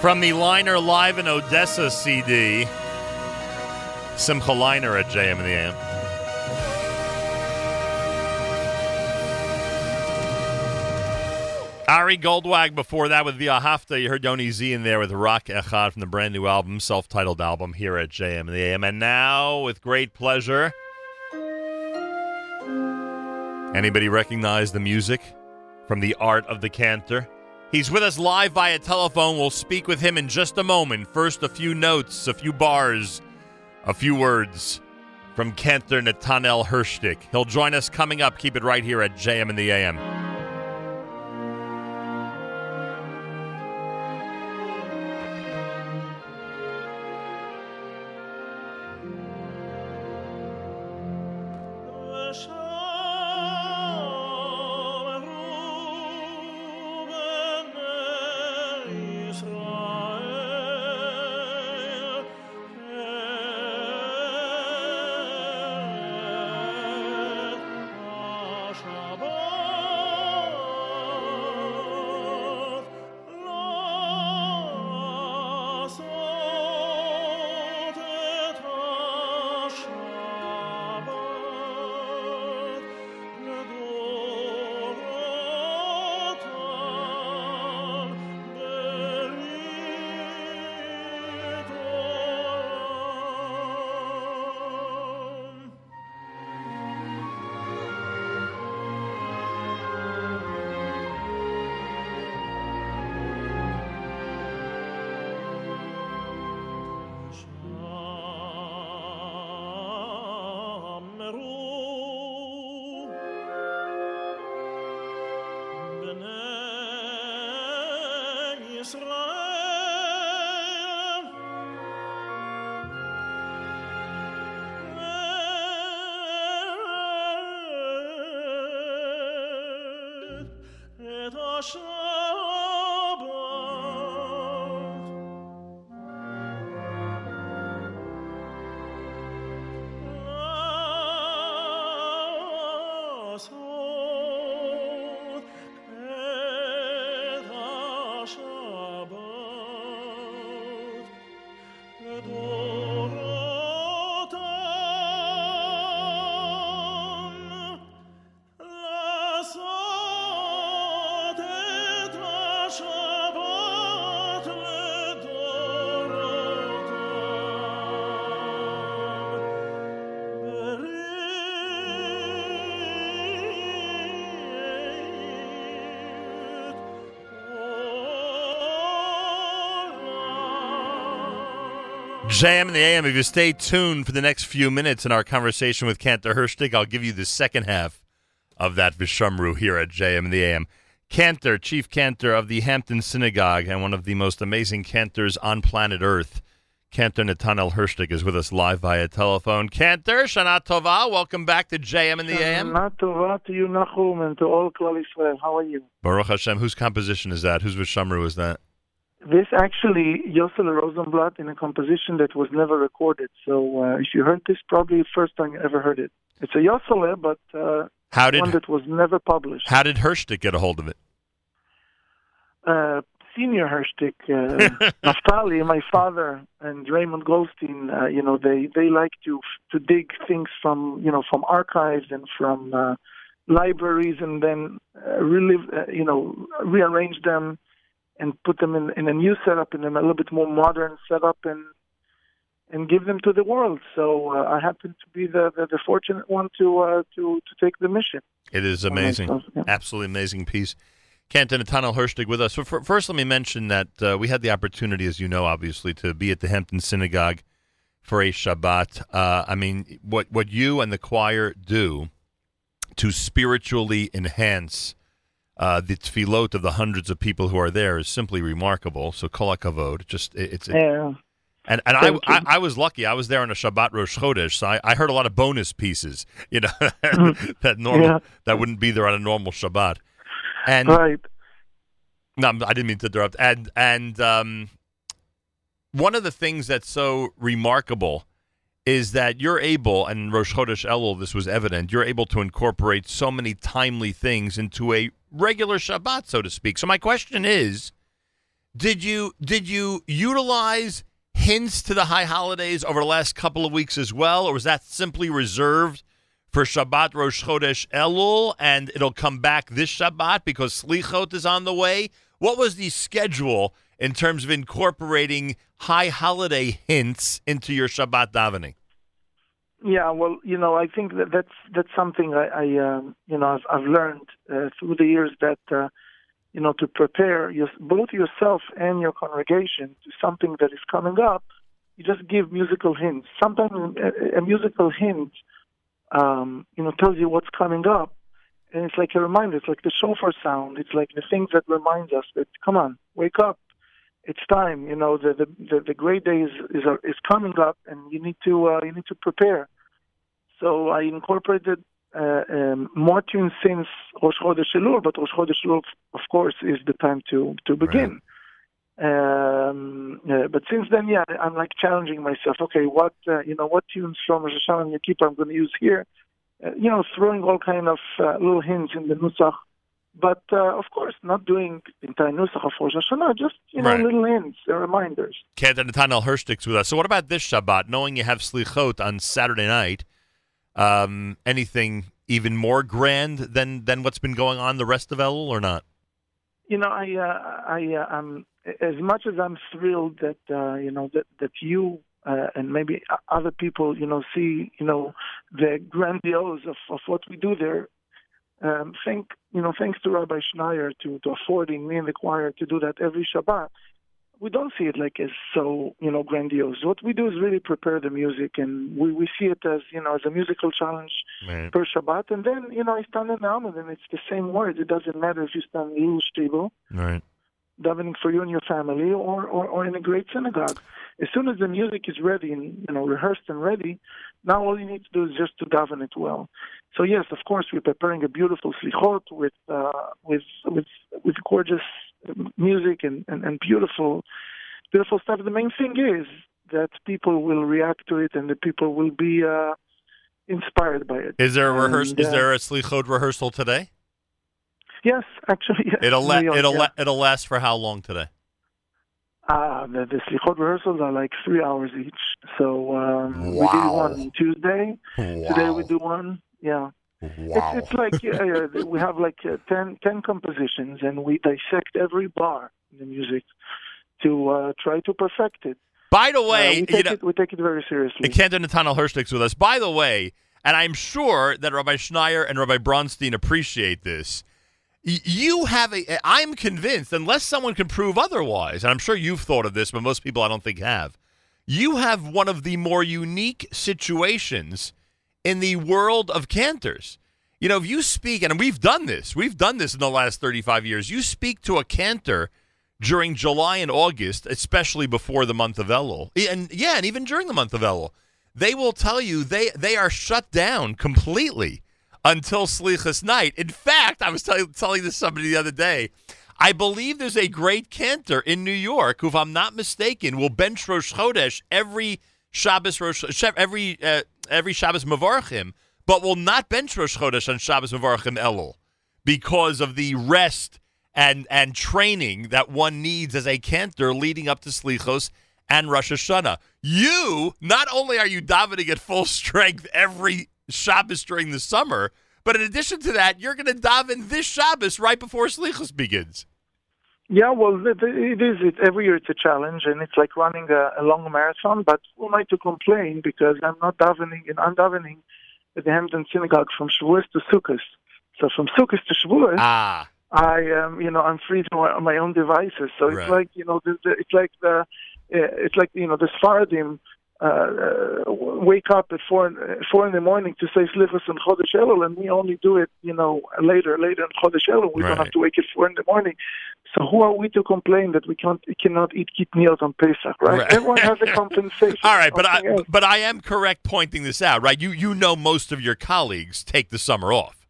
S6: From the Leiner Live in Odessa CD, Simcha Leiner at JM in the AM. Ari Goldwag before that with Via Hafta. You heard Yoni Z in there with Rock Echad from the brand new album, self titled album here at JM in the AM. And now, with great pleasure, anybody recognize the music from the art of the cantor? He's with us live via telephone. We'll speak with him in just a moment. First, a few notes, a few bars, a few words from Cantor Netanel Hershtik. He'll join us coming up. Keep it right here at JM in the AM. JM in the AM. If you stay tuned for the next few minutes in our conversation with Cantor Hershtik, I'll give you the second half of that Vishamru here at JM in the AM. Cantor, Chief Cantor of the Hampton Synagogue and one of the most amazing cantors on planet Earth, Cantor Netanel Hershtik is with us live via telephone. Cantor, Shana Tova, welcome back to JM in the AM.
S17: Shana Tova to you, Nachum, and to all Klal Israel. How are you?
S6: Baruch Hashem, whose composition is that? Whose Vishamru is that?
S17: This actually Yossel Rosenblatt in a composition that was never recorded. So uh, if you heard this, probably the first time you ever heard it. It's a Yossele, but uh,
S6: How did
S17: one that was never published.
S6: How did Hershtik get a hold of it?
S17: Uh, senior Hershtik, uh, Naftali, my father, and Raymond Goldstein, uh, you know, they they like to to dig things from you know from archives and from uh, libraries, and then uh, relive, uh, you know, rearrange them and put them in in a new setup, in a little bit more modern setup, and and give them to the world. So uh, I happen to be the, the the fortunate one to uh, to to take the mission.
S6: It is amazing.
S17: myself, yeah.
S6: Absolutely amazing piece. Canton Netanel Hershtik with us. So for, first, let me mention that uh, we had the opportunity, as you know, obviously, to be at the Hampton Synagogue for a Shabbat. Uh, I mean, what what you and the choir do to spiritually enhance uh, the tefillot of the hundreds of people who are there is simply remarkable. So kol hakavod. Just it, it's
S17: Yeah.
S6: and and I, I I was lucky. I was there on a Shabbat Rosh Chodesh, so I, I heard a lot of bonus pieces. You know that normal
S17: Yeah.
S6: that wouldn't be there on a normal Shabbat. And
S17: right.
S6: no, I didn't mean to interrupt. And and um, one of the things that's so remarkable is that you're able, and Rosh Chodesh Elul, this was evident. You're able to incorporate so many timely things into a regular Shabbat, so to speak. So my question is, did you did you utilize hints to the high holidays over the last couple of weeks as well, or was that simply reserved for Shabbat Rosh Chodesh Elul, and it'll come back this Shabbat because Slichot is on the way? What was the schedule in terms of incorporating high holiday hints into your Shabbat davening?
S17: Yeah, well, you know, I think that that's that's something I, I um, you know, I've, I've learned uh, through the years that, uh, you know, to prepare your, both yourself and your congregation to something that is coming up, you just give musical hints. Sometimes a, a musical hint, um, you know, tells you what's coming up, and it's like a reminder. It's like the shofar sound. It's like the things that reminds us that, come on, wake up. It's time. You know, the the the, great day is is, is coming up, and you need to uh, you need to prepare. So I incorporated uh, um, more tunes since Rosh Chodesh Elul, but Rosh Chodesh Elul, of course, is the time to to begin. Um, uh, but since then, yeah, I'm like challenging myself. Okay, what uh, you know, what tunes from Rosh Hashanah and Yom Kippur I'm going to use here? Uh, you know, throwing all kind of uh, little hints in the nusach, but uh, of course, not doing entire nusach of Rosh Hashanah. Just you know,
S6: Right.
S17: little hints, uh, reminders.
S6: Canton Netanel Hershtik's with us. So what about this Shabbat? Knowing you have Slichot on Saturday night, um, anything even more grand than than what's been going on the rest of Elul or not?
S17: you know, I, uh, I, uh, um, as much as I'm thrilled that, uh, you know, that that you uh, and maybe other people, you know, see, you know, the grandiose of, of what we do there. Um, thank, you know, thanks to Rabbi Schneier to, to affording me and the choir to do that every Shabbat. We don't see it like as so, you know, grandiose. What we do is really prepare the music, and we, we see it as, you know, as a musical challenge
S6: Right.
S17: per Shabbat. And then, you know, I stand in Almond, and it's the same words. It doesn't matter if you stand in Lul Stiebel,
S6: Right.
S17: Davening for you and your family, or, or, or in a great synagogue. As soon as the music is ready and you know rehearsed and ready, now all you need to do is just to daven it well. So yes, of course, we're preparing a beautiful slichot with uh, with with with gorgeous music and, and, and beautiful beautiful stuff. The main thing is that people will react to it and the people will be uh, inspired by it.
S6: Is there a rehearsal?
S17: And,
S6: Is
S17: uh,
S6: there a Slichot rehearsal today?
S17: Yes, actually, yes.
S6: It'll la-
S17: We are-
S6: it'll
S17: yeah.
S6: la- it'll last for how long today?
S17: Uh, the, the slichot rehearsals are like three hours each. So um, we did one on Tuesday. Today we do one. Yeah.
S6: Wow.
S17: It's, it's like uh, uh, we have like uh, 10, 10 compositions, and we dissect every bar in the music to uh, try to perfect it.
S6: By the
S17: Uh,
S6: way,
S17: we
S6: you
S17: take
S6: know,
S17: it we take it very seriously.
S6: Canton Netanel Hershtik's with us. By the way, and I'm sure that Rabbi Schneier and Rabbi Bronstein appreciate this. You have a. I'm convinced, unless someone can prove otherwise, and I'm sure you've thought of this, but most people I don't think have. You have one of the more unique situations in the world of cantors. You know, if you speak, and we've done this, we've done this in the last 35 years. You speak to a cantor during July and August, especially before the month of Elul, and yeah, and even during the month of Elul, they will tell you they they are shut down completely until Slichas night. In fact, I was tell- telling this to somebody the other day. I believe there's a great cantor in New York who, if I'm not mistaken, will bench Rosh Chodesh every Shabbos Rosh every uh, every Shabbos Mavarchim, but will not bench Rosh Chodesh on Shabbos Mavarchim Elul because of the rest and and training that one needs as a cantor leading up to Slichos and Rosh Hashanah. You not only are you davening at full strength every Shabbos during the summer, but in addition to that, you're going to daven this Shabbos right before Slichos begins.
S17: Yeah, well, it it is. It, every year it's a challenge, and it's like running a, a long marathon. But who am I to complain? Because I'm not davening, and I'm davening at the Hampton Synagogue from Shavuos to Sukkot. So from Sukkot to Shavuos,
S6: ah.
S17: I am, you know, I'm free to my, my own devices. So
S6: Right.
S17: it's like, you know, the, the, it's like the, uh, it's like you know, the Sfaradim uh, uh, wake up at four in, four in the morning to say Slichus and Chodesh Elul, and we only do it, you know, later, later in Chodesh Elul. We don't have to wake at four in the morning. So who are we to complain that we can't, we cannot eat keep on Pesach, right?
S6: Right.
S17: Everyone has a compensation.
S6: All right, but I
S17: else.
S6: but I am correct pointing this out, right? You you know most of your colleagues take the summer off.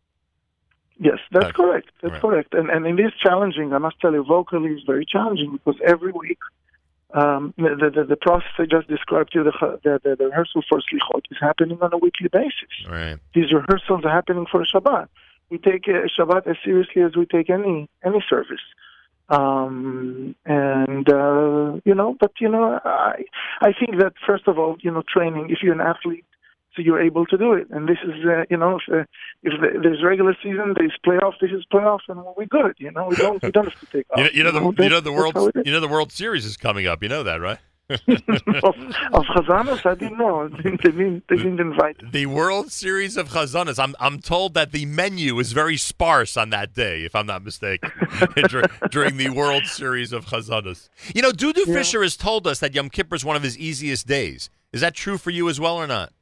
S17: Yes, that's
S6: Okay.
S17: correct. That's
S6: Right.
S17: correct. And and it is challenging. I must tell you, vocally is very challenging because every week, um, the, the the process I just described to you, the, the the the rehearsal for Slichot is happening on a weekly basis.
S6: Right.
S17: These rehearsals are happening for Shabbat. We take uh, Shabbat as seriously as we take any any service. Um, and uh, you know, but you know, I I think that first of all, you know, training. If you're an athlete, so you're able to do it. And this is, uh, you know, if, uh, if there's regular season, there's playoff, this is playoff, and we're good. You know, we don't we don't have to take off.
S6: You know, you know the you know the world you know the World Series is coming up. You know that, right?
S17: of, of Chazanos, I didn't know. They didn't, they didn't invite.
S6: The World Series of Chazanas. I'm I'm told that the menu is very sparse on that day, if I'm not mistaken, dur- during the World Series of Chazanas. You know, Dudu
S17: Yeah.
S6: Fisher has told us that Yom Kippur is one of his easiest days. Is that true for you as well or not?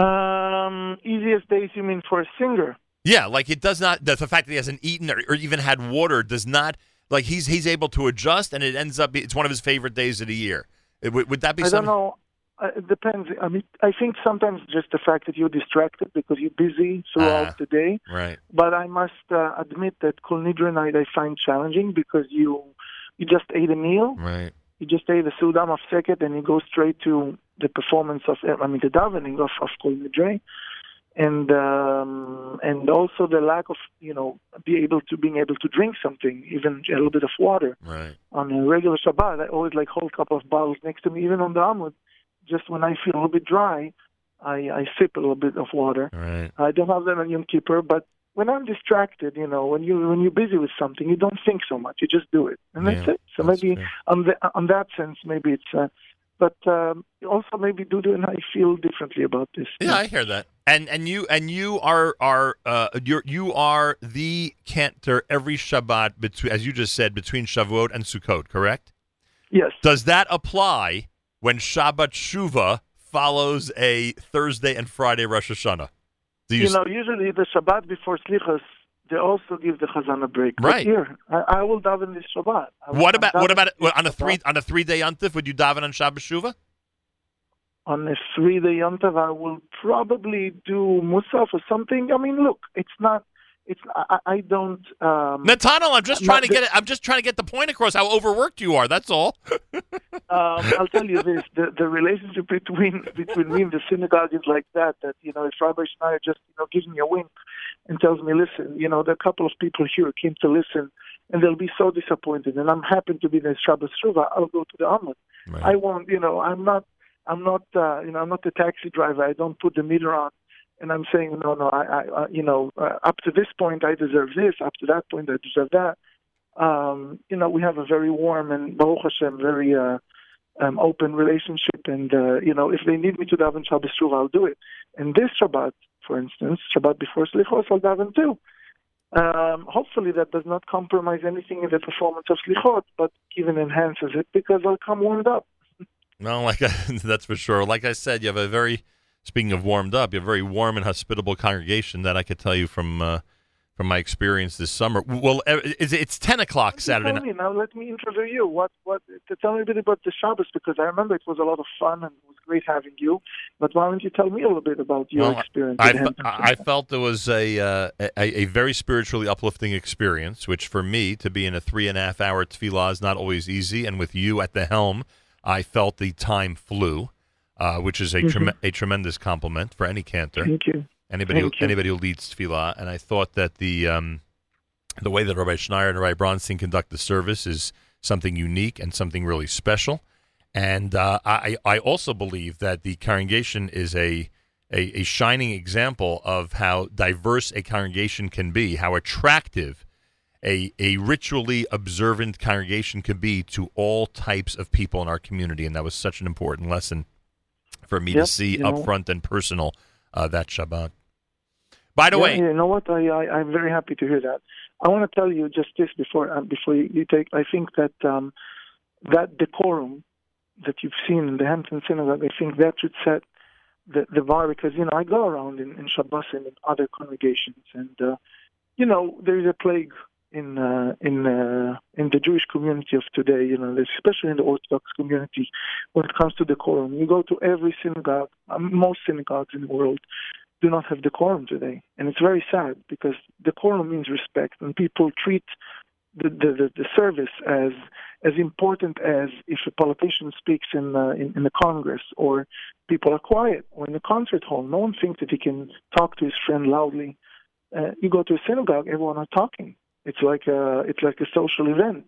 S17: Um, easiest days, you mean for a singer?
S6: Yeah, like it does not. The, the fact that he hasn't eaten or, or even had water does not. Like he's he's able to adjust, and it ends up. It's one of his favorite days of the year. It- would, would that be
S17: I don't
S6: something?
S17: know. Uh, It depends. I mean, I think sometimes just the fact that you're distracted because you're busy throughout
S6: Ah.
S17: the day.
S6: Right.
S17: But I must uh, admit that Kol Nidra night I find challenging because you you just ate a meal,
S6: Right.
S17: you just ate a Sudam of Seket, and you go straight to the performance of I mean the davening of of Kol Nidre, and um, and also the lack of you know be able to being able to drink something, even a little bit of water
S6: Right.
S17: on a regular Shabbat. I always like hold a couple of bottles next to me, even on the Amud. Just when I feel a little bit dry, I, I sip a little bit of water.
S6: Right.
S17: I don't have that on Yom Kippur, but when I'm distracted, you know, when you when you're busy with something, you don't think so much. You just do it, and that's it. So maybe on the on that sense, maybe it's. Uh, but um, also maybe Dudu and I feel differently about this.
S6: Yeah, I hear that. And and you and you are are uh you you are the cantor every Shabbat between as you just said between Shavuot and Sukkot, correct?
S17: Yes.
S6: Does that apply when Shabbat Shuva follows a Thursday and Friday Rosh Hashanah? Do
S17: You, know, usually the Shabbat before Slichas, they also give the Chazan a break. But
S6: Right.
S17: here, I, I will daven this Shabbat. Will-
S6: what about what about on a three on a three day yontif? Would you daven on Shabbat Shuva?
S17: on a three day Yom Tov, I will probably do Musaf or something. I mean, look, it's not. It's I, I don't. Um,
S6: Netanel, I'm just trying to get it. I'm just trying to get the point across how overworked you are. That's all.
S17: um, I'll tell you this: the the relationship between between me and the synagogue is like that. That you know, if Rabbi Schneier just you know gives me a wink and tells me, "Listen, you know, there are a couple of people here came to listen, and they'll be so disappointed." And I'm happy to be in Shabbos Shuva. I'll go to the Amud. I won't. You know, I'm not. I'm not. Uh, you know, I'm not a taxi driver. I don't put the meter on. And I'm saying, no, no, I, I, you know, uh, up to this point, I deserve this. Up to that point, I deserve that. Um, you know, we have a very warm and Baruch Hashem, very uh, um, open relationship. And uh, you know, if they need me to daven Shabbos Shuva, I'll do it. And this Shabbat, for instance, Shabbat before Slichos, I'll daven too. Um, hopefully, that does not compromise anything in the performance of Slichot, but even enhances it because I'll come warmed up.
S6: No, like I, that's for sure. Like I said, you have a very speaking of warmed up, you have a very warm and hospitable congregation that I could tell you from uh, from my experience this summer. Well, it's, it's ten o'clock Saturday night.
S17: now. Let me interview you. What? What? To tell me a bit about the Shabbos because I remember it was a lot of fun and it was great having you. But why don't you tell me a little bit about your
S6: Well,
S17: experience?
S6: I,
S17: Hampton
S6: I felt it was a, uh, a a very spiritually uplifting experience, which for me to be in a three and a half hour tefillah is not always easy. And with you at the helm, I felt the time flew, uh, which is a
S17: Mhm.
S6: trem- a tremendous compliment for any cantor.
S17: Thank you.
S6: Anybody
S17: Thank
S6: who,
S17: you.
S6: anybody who leads tefillah, and I thought that the um, the way that Rabbi Schneier and Rabbi Bronstein conduct the service is something unique and something really special. And uh, I, I also believe that the congregation is a, a, a shining example of how diverse a congregation can be, how attractive a, a ritually observant congregation can be to all types of people in our community. And that was such an important lesson for me
S17: Yep,
S6: to see up
S17: know-
S6: front and personal uh, that Shabbat. By the
S17: Yeah,
S6: way,
S17: you know what? I, I I'm very happy to hear that. I want to tell you just this before uh, before you, you take. I think that um, that decorum that you've seen in the Hampton Synagogue, I think that should set the the bar because you know I go around in, in Shabbos and in other congregations, and uh, you know there is a plague in uh, in uh, in the Jewish community of today. You know, especially in the Orthodox community, when it comes to decorum. You go to every synagogue, um, most synagogues in the world do not have decorum today, and it's very sad because decorum means respect, and people treat the the, the, the service as as important as if a politician speaks in, uh, in in the Congress or people are quiet or in the concert hall. No one thinks that he can talk to his friend loudly. Uh, you go to a synagogue, everyone are talking. It's like a it's like a social event,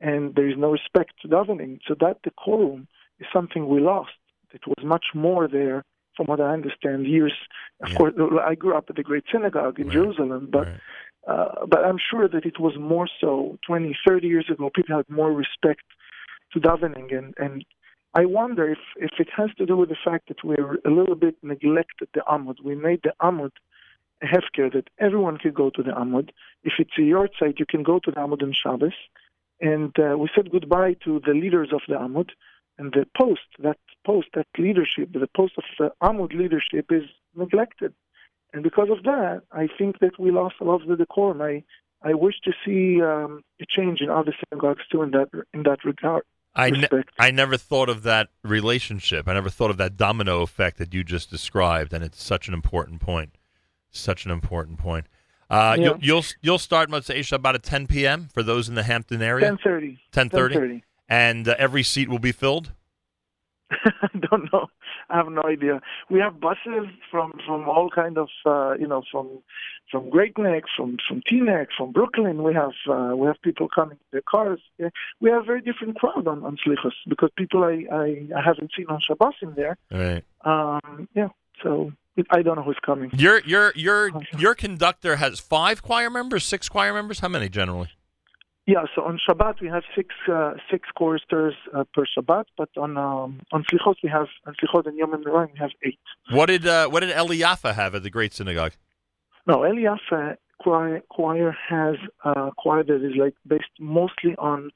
S17: and there is no respect to davening. So that decorum is something we lost. It was much more there, from what I understand. Years, of course, I grew up at the Great Synagogue in Jerusalem, but uh, but I'm sure that it was more so 20, 30 years ago. People had more respect to davening, and and I wonder if if it has to do with the fact that we're a little bit neglected the Amud. We made the Amud hefker that everyone could go to the Amud. If it's a yahrzeit, you can go to the Amud on Shabbos. And uh, we said goodbye to the leaders of the Amud. And the post, that post, that leadership, the post of the Amud leadership is neglected. And because of that, I think that we lost a lot of the decorum. I, I wish to see um, a change in other synagogues too in that in that regard.
S6: I, ne- I never thought of that relationship. I never thought of that domino effect that you just described, and it's such an important point. Such an important point. Uh,
S17: Yeah.
S6: you'll, you'll you'll start Motzei about at 10 p.m. for those in the Hampton area.
S17: 10:30.
S6: 10:30.
S17: 10:30.
S6: And uh, every seat will be filled.
S17: I don't know. I have no idea. We have buses from from all kind of uh, you know from from Great Neck, from from Teaneck, from Brooklyn. We have uh, we have people coming in their cars. We have a very different crowd on on Slichos because people I, I I haven't seen on Shabbos in there.
S6: All right.
S17: Um, yeah. So I don't know who's coming.
S6: Your your your your conductor has five choir members, six choir members. How many generally?
S17: Yeah, so on Shabbat we have six uh, six choristers uh, per Shabbat, but on um, on Slichot we have on Slichot and Yom Noraim we have eight.
S6: What did uh, what did Eli Jaffe have at the Great Synagogue?
S17: No, Eli Jaffe uh, choir, choir has a choir that is like based mostly on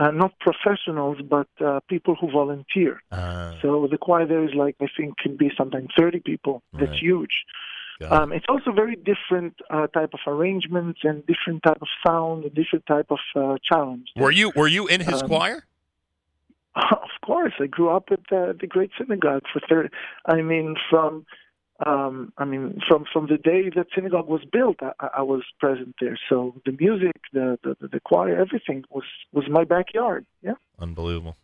S17: uh, not professionals but uh, people who volunteer.
S6: Uh,
S17: So the choir there is like I think can be sometimes thirty people. That's huge. Um, it's also very different uh, type of arrangements and different type of sound and different type of uh, challenge.
S6: Were you were you in his
S17: Um,
S6: choir?
S17: Of course, I grew up at the, the Great Synagogue for thirty. I mean, from um, I mean, from from the day that synagogue was built, I, I was present there. So the music, the, the the choir, everything was was my backyard. Yeah.
S6: Unbelievable.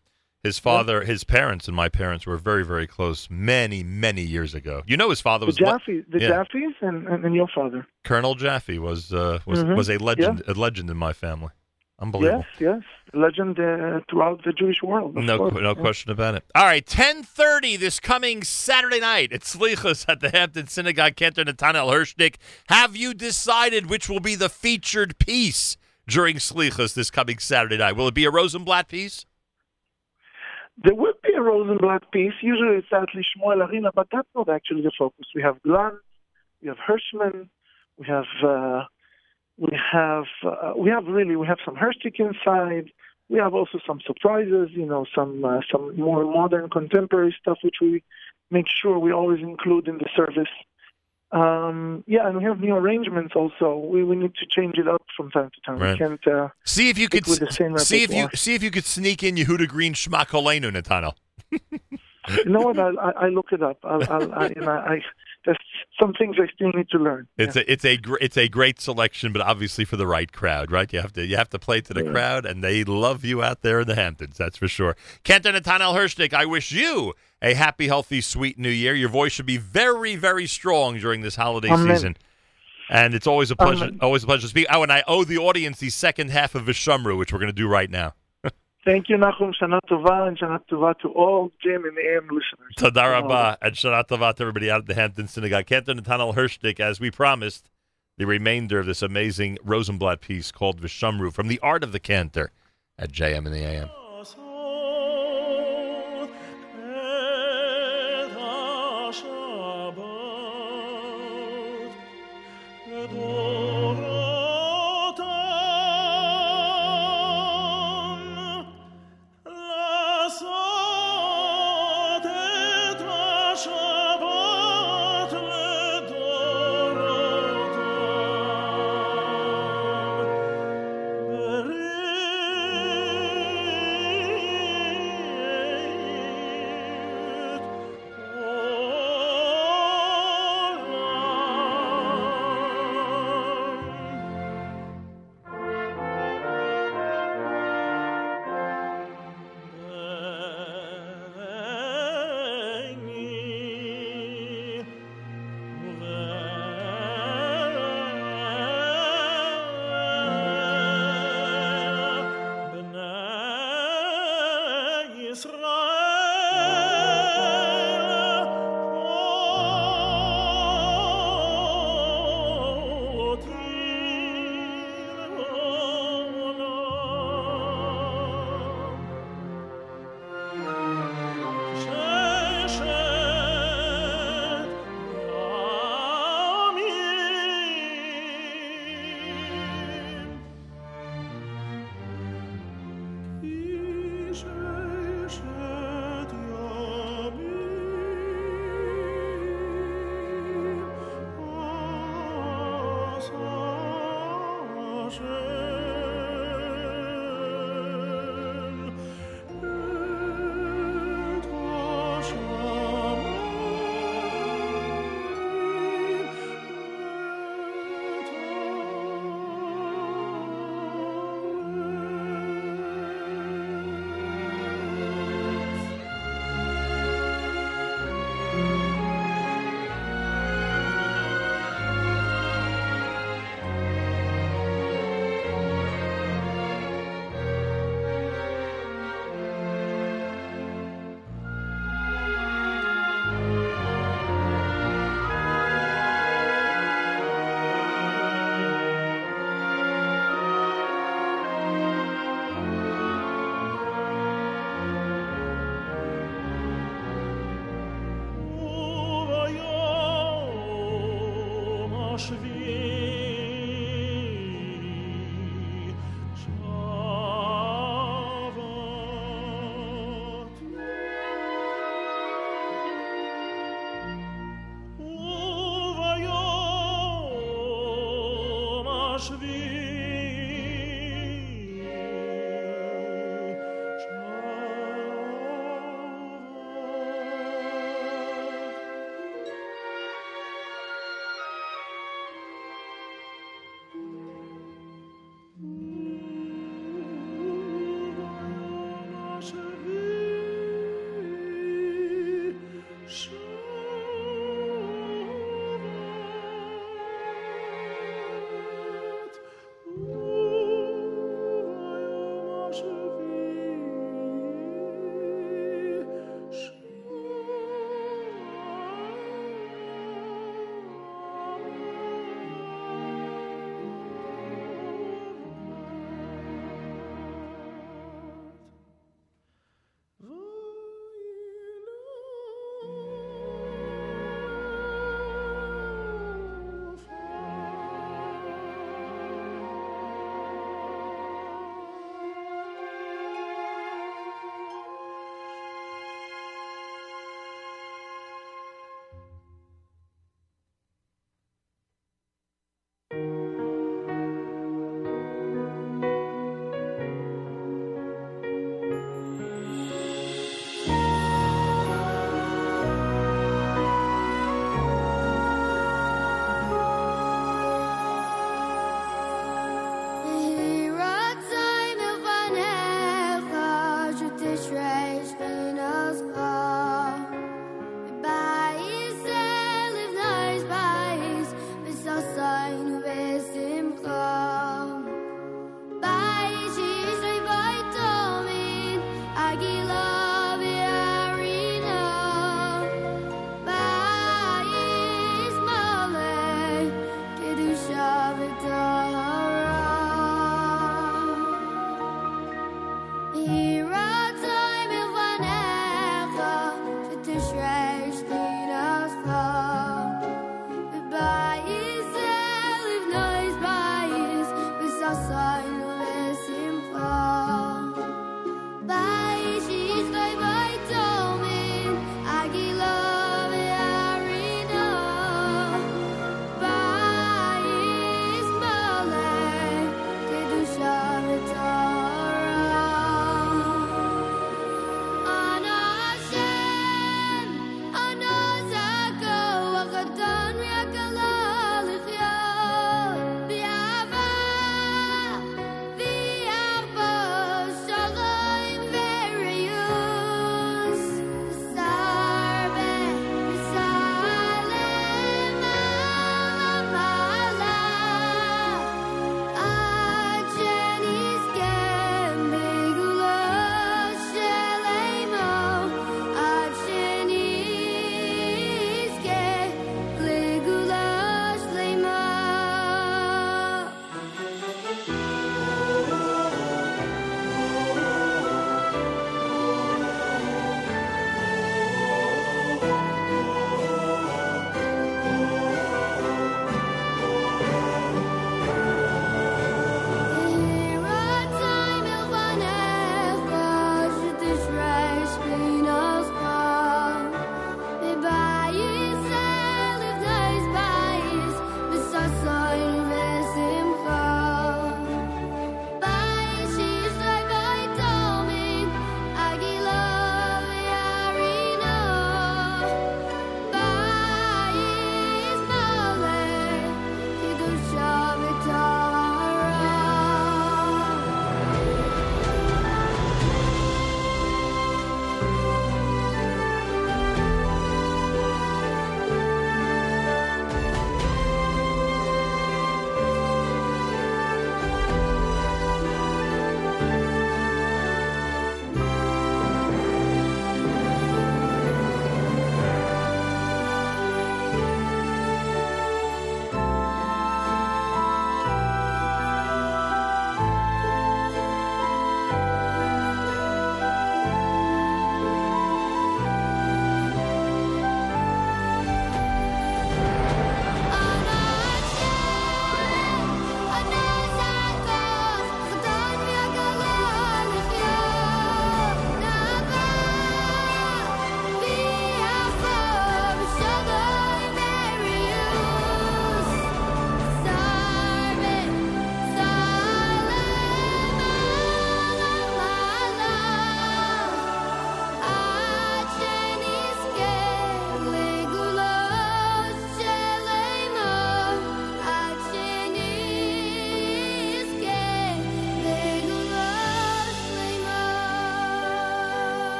S6: His father, his parents, and my parents were very, very close many, many years ago. You know, his father was le-
S17: Jaffe, the
S6: yeah.
S17: Jaffes, and, and and your father.
S6: Colonel Jaffe was uh, was
S17: Mhm.
S6: was a legend, a legend in my family. Unbelievable.
S17: Yes, yes, legend uh, throughout the Jewish world.
S6: No,
S17: course.
S6: no
S17: Yeah.
S6: question about it. All right, ten thirty this coming Saturday night at Slichas at the Hampton Synagogue. Cantor Netanel Hershtik. Have you decided which will be the featured piece during Slichas this coming Saturday night? Will it be a Rosenblatt piece?
S17: There would be a Rosenblatt piece. Usually it's at Shmuel Arena, but that's not actually the focus. We have Glantz, we have Hershman, we have uh, we have uh, we have really we have some Hershtik inside. We have also some surprises, you know, some uh, some more modern contemporary stuff, which we make sure we always include in the service. Um, yeah, and we have new arrangements also. We we need to change it up from time to time.
S6: Right.
S17: We can't uh,
S6: See if you could
S17: with the
S6: see if you see if you could sneak in Yehuda Green Shmakolenu, Netanel.
S17: you know what? I, I, look it up. I, I, I, you know, I, there's some things I still need to learn.
S6: It's a it's a gr- it's a great selection, but obviously for the right crowd, right? You have to you have to play to the
S17: Yeah.
S6: crowd, and they love you out there in the Hamptons. That's for sure. Cantor Netanel Hershtik, I wish you a happy, healthy, sweet New Year. Your voice should be very, very strong during this holiday
S17: Amen.
S6: season. And it's always a pleasure,
S17: Um,
S6: always a pleasure to speak. Oh, and I owe the audience the second half of Vishamru, which we're going to do right now.
S17: Thank you, Nachum. Shana Tova and Shana Tova to all JM and AM listeners.
S6: Tadar Rabba and Shana Tova to everybody out at the Hampton Synagogue. Cantor Netanel Hershtik, as we promised, the remainder of this amazing Rosenblatt piece called Vishamru from the Art of the Cantor at JM in the AM.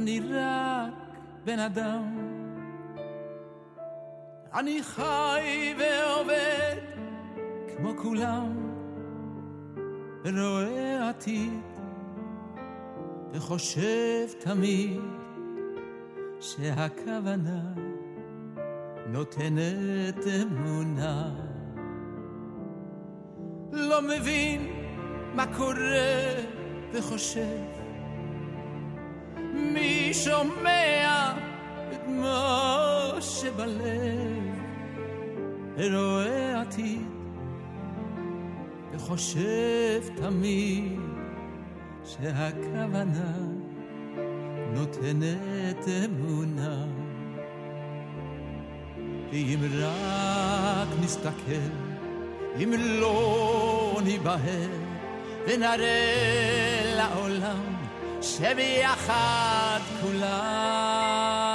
S18: אני רק בן אדם. אני חי ועובד כמו כולם, ורואה עתיד, וחושב תמיד שהכוונה נותנת אמונה. לא מבין מה קורה וחושב מי שומע את מה שבלב ורואה עתיד וחושב תמיד שהכוונה נותנת אמונה. ואם רק נסתכל אם לא ניבהל ונראה לעולם שביחד כולם.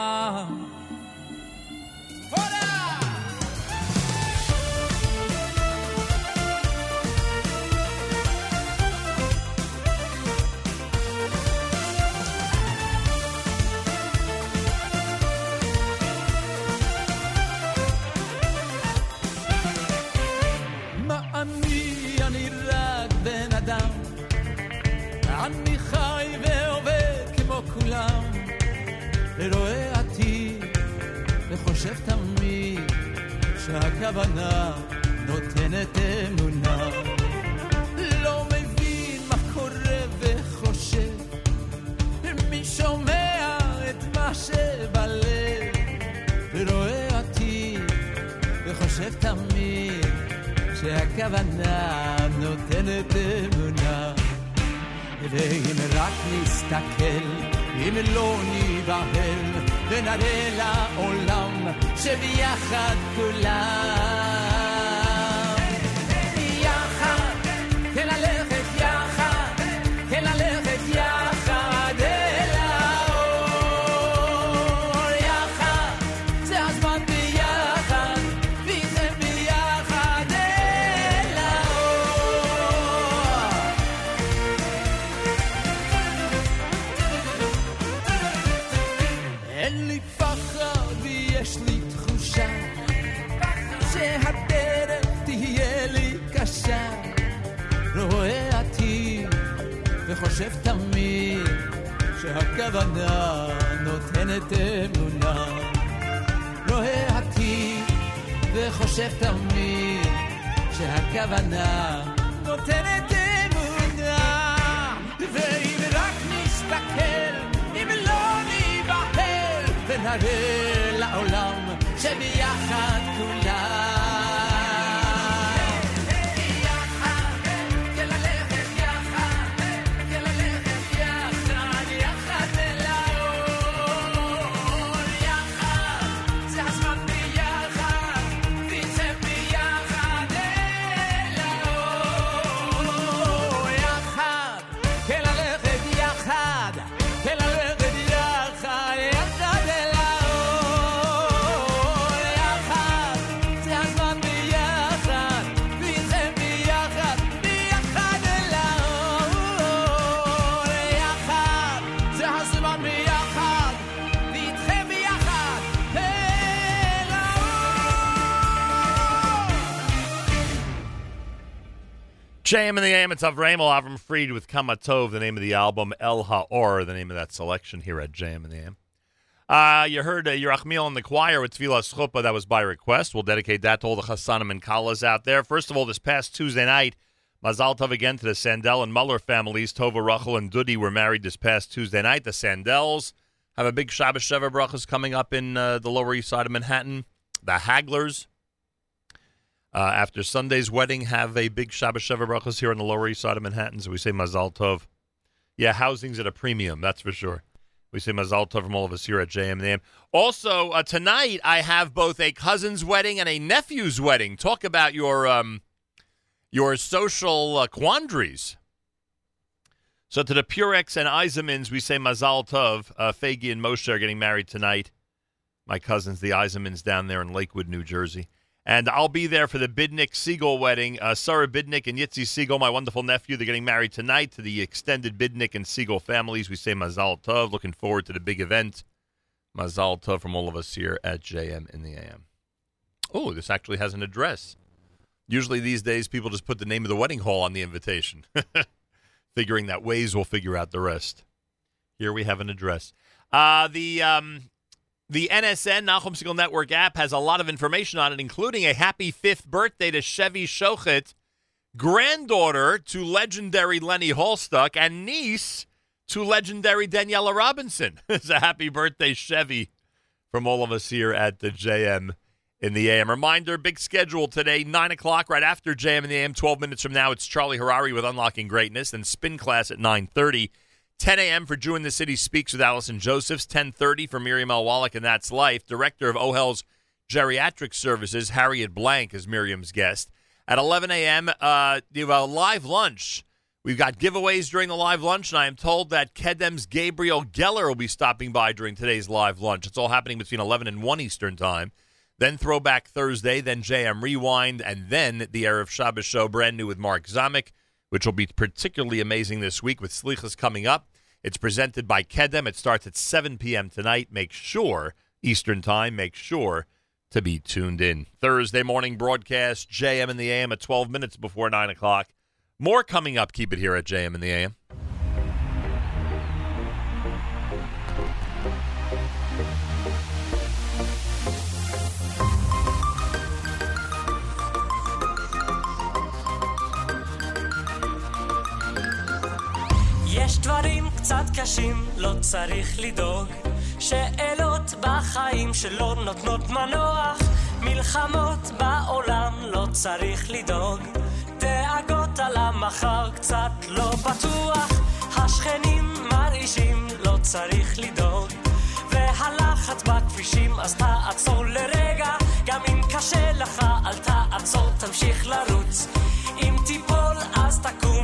S6: JM and the AM, it's Avramel Avram Fried with Kamatov, the name of the album, El Ha'or, the name of that selection here at JM and the AM. Uh, you heard uh, Yerachmiel in the choir with Tfilas Chuppah. That was by request. We'll dedicate that to all the Chassanim and Kalas out there. First of all, this past Tuesday night, Mazal Tov again to the Sandel and Muller families. Tova, Rachel, and Dudi were married this past Tuesday night. The Sandels have a big Shabbos Sheva brachas coming up in uh, the Lower East Side of Manhattan. The Haglers, uh, after Sunday's wedding, have a big Shabbos Sheva brachas here on the Lower East Side of Manhattan. So we say Mazal Tov. Yeah, housing's at a premium, that's for sure. We say Mazal Tov from all of us here at JM and. Also, uh, tonight I have both a cousin's wedding and a nephew's wedding. Talk about your um, your social uh, quandaries. So to the Purex and Eisemans, we say Mazal Tov. Uh, Fagi and Moshe are getting married tonight. My cousins, the Eisemans, down there in Lakewood, New Jersey. And I'll be there for the Bidnick Siegel wedding. Uh, Sarah Bidnick and Yitzi Siegel, my wonderful nephew, they're getting married tonight to the extended Bidnick and Siegel families. We say Mazal Tov. Looking forward to the big event. Mazal Tov from all of us here at JM in the AM. Oh, this actually has an address. Usually these days, people just put the name of the wedding hall on the invitation, figuring that ways will figure out the rest. Here we have an address. Uh, the um, the NSN Nachum Segal Network app has a lot of information on it, including a happy fifth birthday to Chevy Shochet, granddaughter to legendary Lenny Holstuck, and niece to legendary Daniela Robinson. it's a happy birthday, Chevy, from all of us here at the JM in the AM. Reminder, big schedule today, 9 o'clock, right after JM in the AM. 12 minutes from now, it's Charlie Harary with Unlocking Greatness, and spin class at 9.30. 10 a.m. for Jew in the City Speaks with Allison Josephs. 10.30 for Miriam L. Wallach and That's Life. Director of OHEL's Geriatric Services, Harriet Blank, is Miriam's guest. At 11 a.m., uh, you have a live lunch. We've got giveaways during the live lunch, and I am told that Kedem's Gabriel Geller will be stopping by during today's live lunch. It's all happening between 11 and 1 Eastern Time. Then Throwback Thursday, then JM Rewind, and then the Erev Shabbos show, brand new with Mark Zamek, which will be particularly amazing this week with Slichas coming up. It's presented by Kedem. It starts at 7 p.m. tonight. Make sure, Eastern Time, make sure to be tuned in. Thursday morning broadcast, JM in the AM at 12 minutes before 9 o'clock. More coming up. Keep it here at JM in the AM.
S16: דברים קצת קשים, לא צריך לדאוג. שאלות בחיים שלא נותנות מנוח. מלחמות בעולם, לא צריך לדאוג. דאגות על המחר, קצת לא בטוח. השכנים מרעישים, לא צריך לדאוג. והלחץ בכבישים, אז תעצור לרגע. גם אם קשה לך, אל תעצור, תמשיך לרוץ. אם תיפול, אז תקום,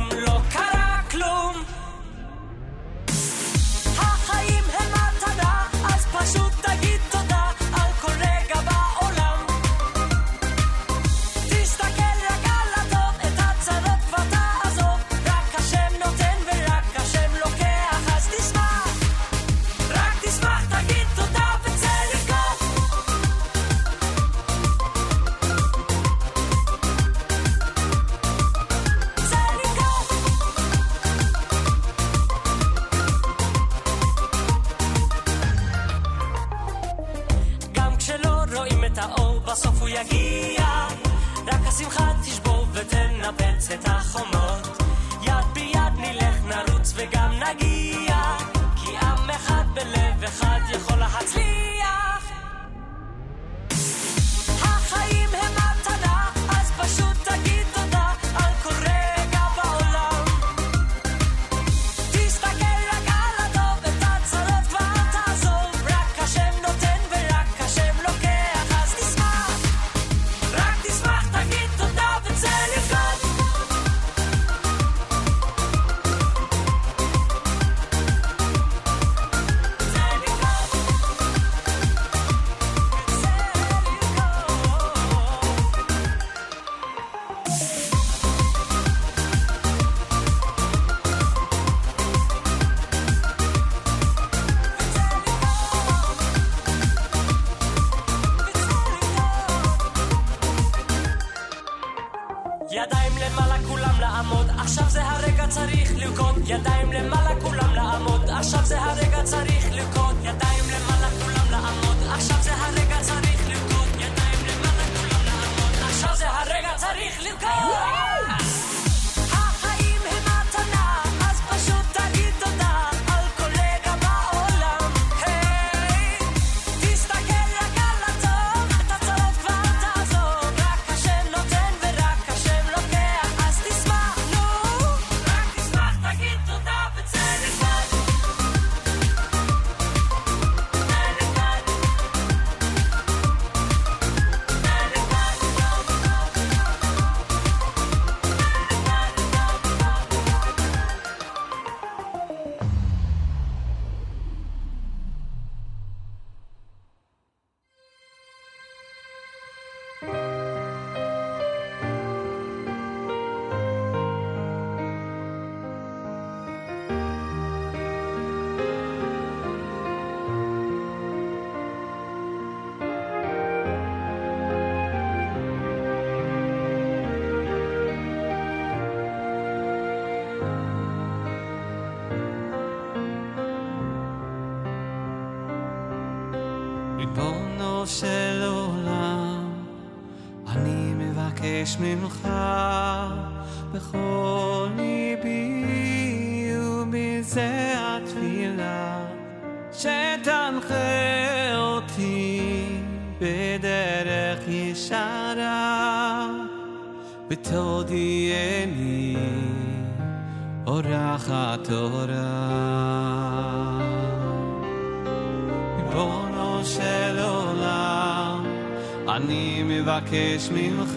S19: מבקש ממך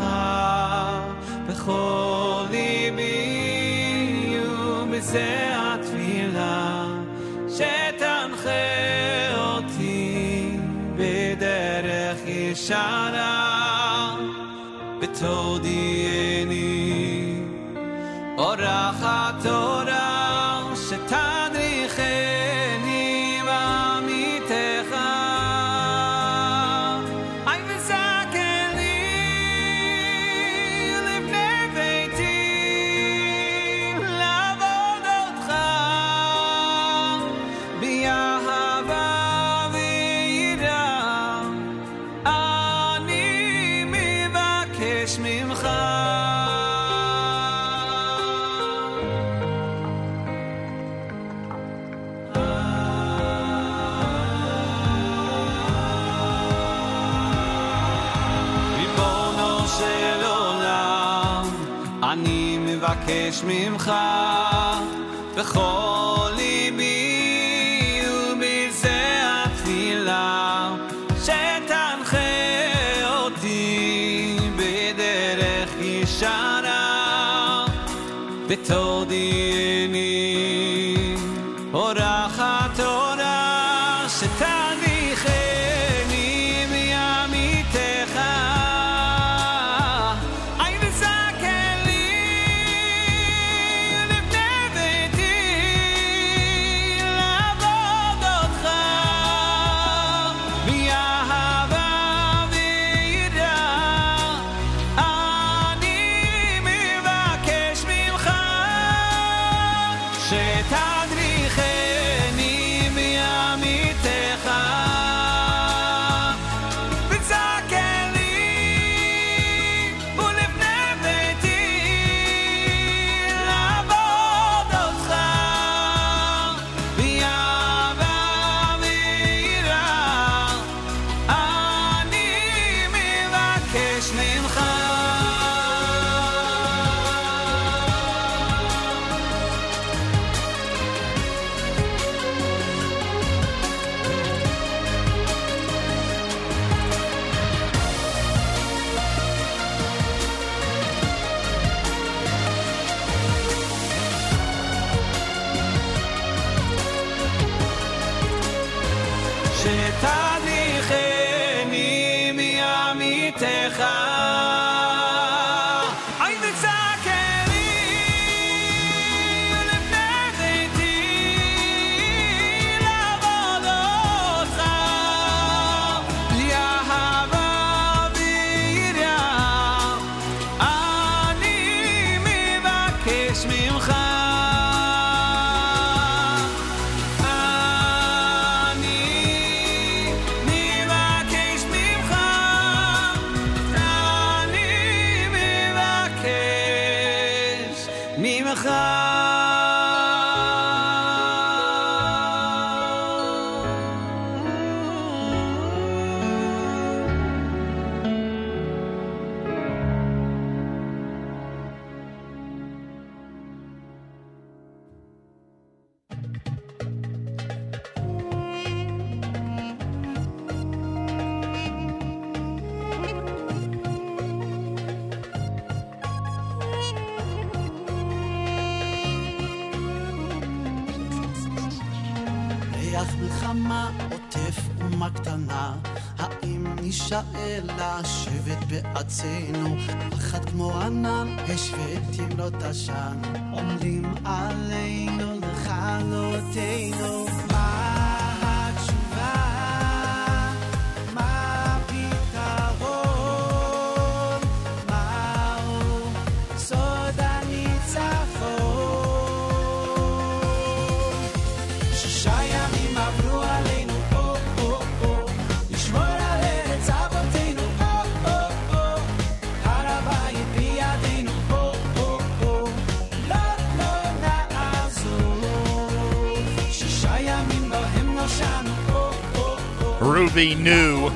S6: New.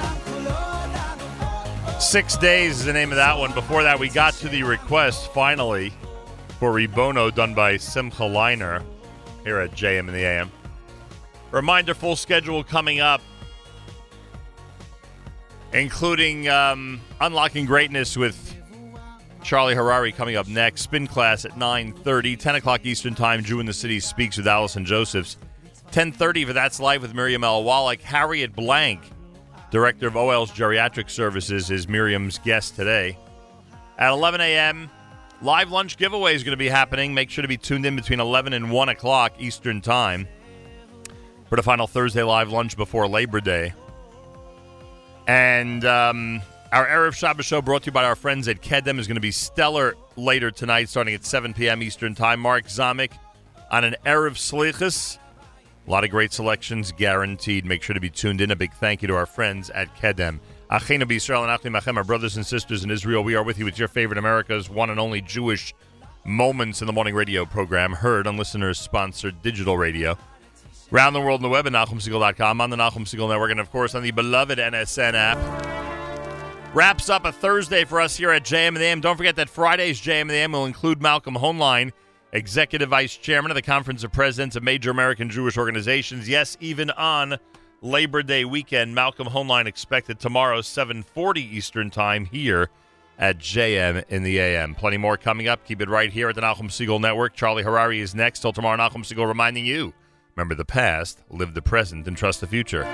S6: Six Days is the name of that one. Before that, we got to the request finally for Rebono done by Simcha Leiner here at JM in the AM. Reminder full schedule coming up, including um, Unlocking Greatness with Charlie Harary coming up next. Spin class at 9.30, 10 o'clock Eastern Time. Jew in the City speaks with Allison Josephs. 10.30 for That's Live with Miriam L. Wallach. Harriet Blank, Director of OHEL's Geriatric Services, is Miriam's guest today. At 11 a.m., live lunch giveaway is going to be happening. Make sure to be tuned in between 11 and 1 o'clock Eastern Time for the final Thursday live lunch before Labor Day. And um, our Erev Shabbos show brought to you by our friends at Kedem is going to be stellar later tonight, starting at 7 p.m. Eastern Time. Mark Zamek on an Erev Slichus. A lot of great selections guaranteed. Make sure to be tuned in. A big thank you to our friends at Kedem. Achenu b'Yisrael and Achim Machem, our brothers and sisters in Israel. We are with you with your favorite America's one and only Jewish Moments in the Morning radio program, heard on listeners-sponsored digital radio. Around the world on the web at NachumSegal.com, on the Nachum Segal Network, and of course on the beloved NSN app. Wraps up a Thursday for us here at JM and the AM. Don't forget that Friday's JM and the AM will include Malcolm Hoenlein, Executive Vice Chairman of the Conference of Presidents of Major American Jewish Organizations. Yes, even on Labor Day weekend, Malcolm Hoenlein expected tomorrow, 7:40 Eastern Time here at JM in the AM. Plenty more coming up. Keep it right here at the Nachum Segal Network. Charlie Harary is next. Till tomorrow, Nachum Segal reminding you: remember the past, live the present, and trust the future.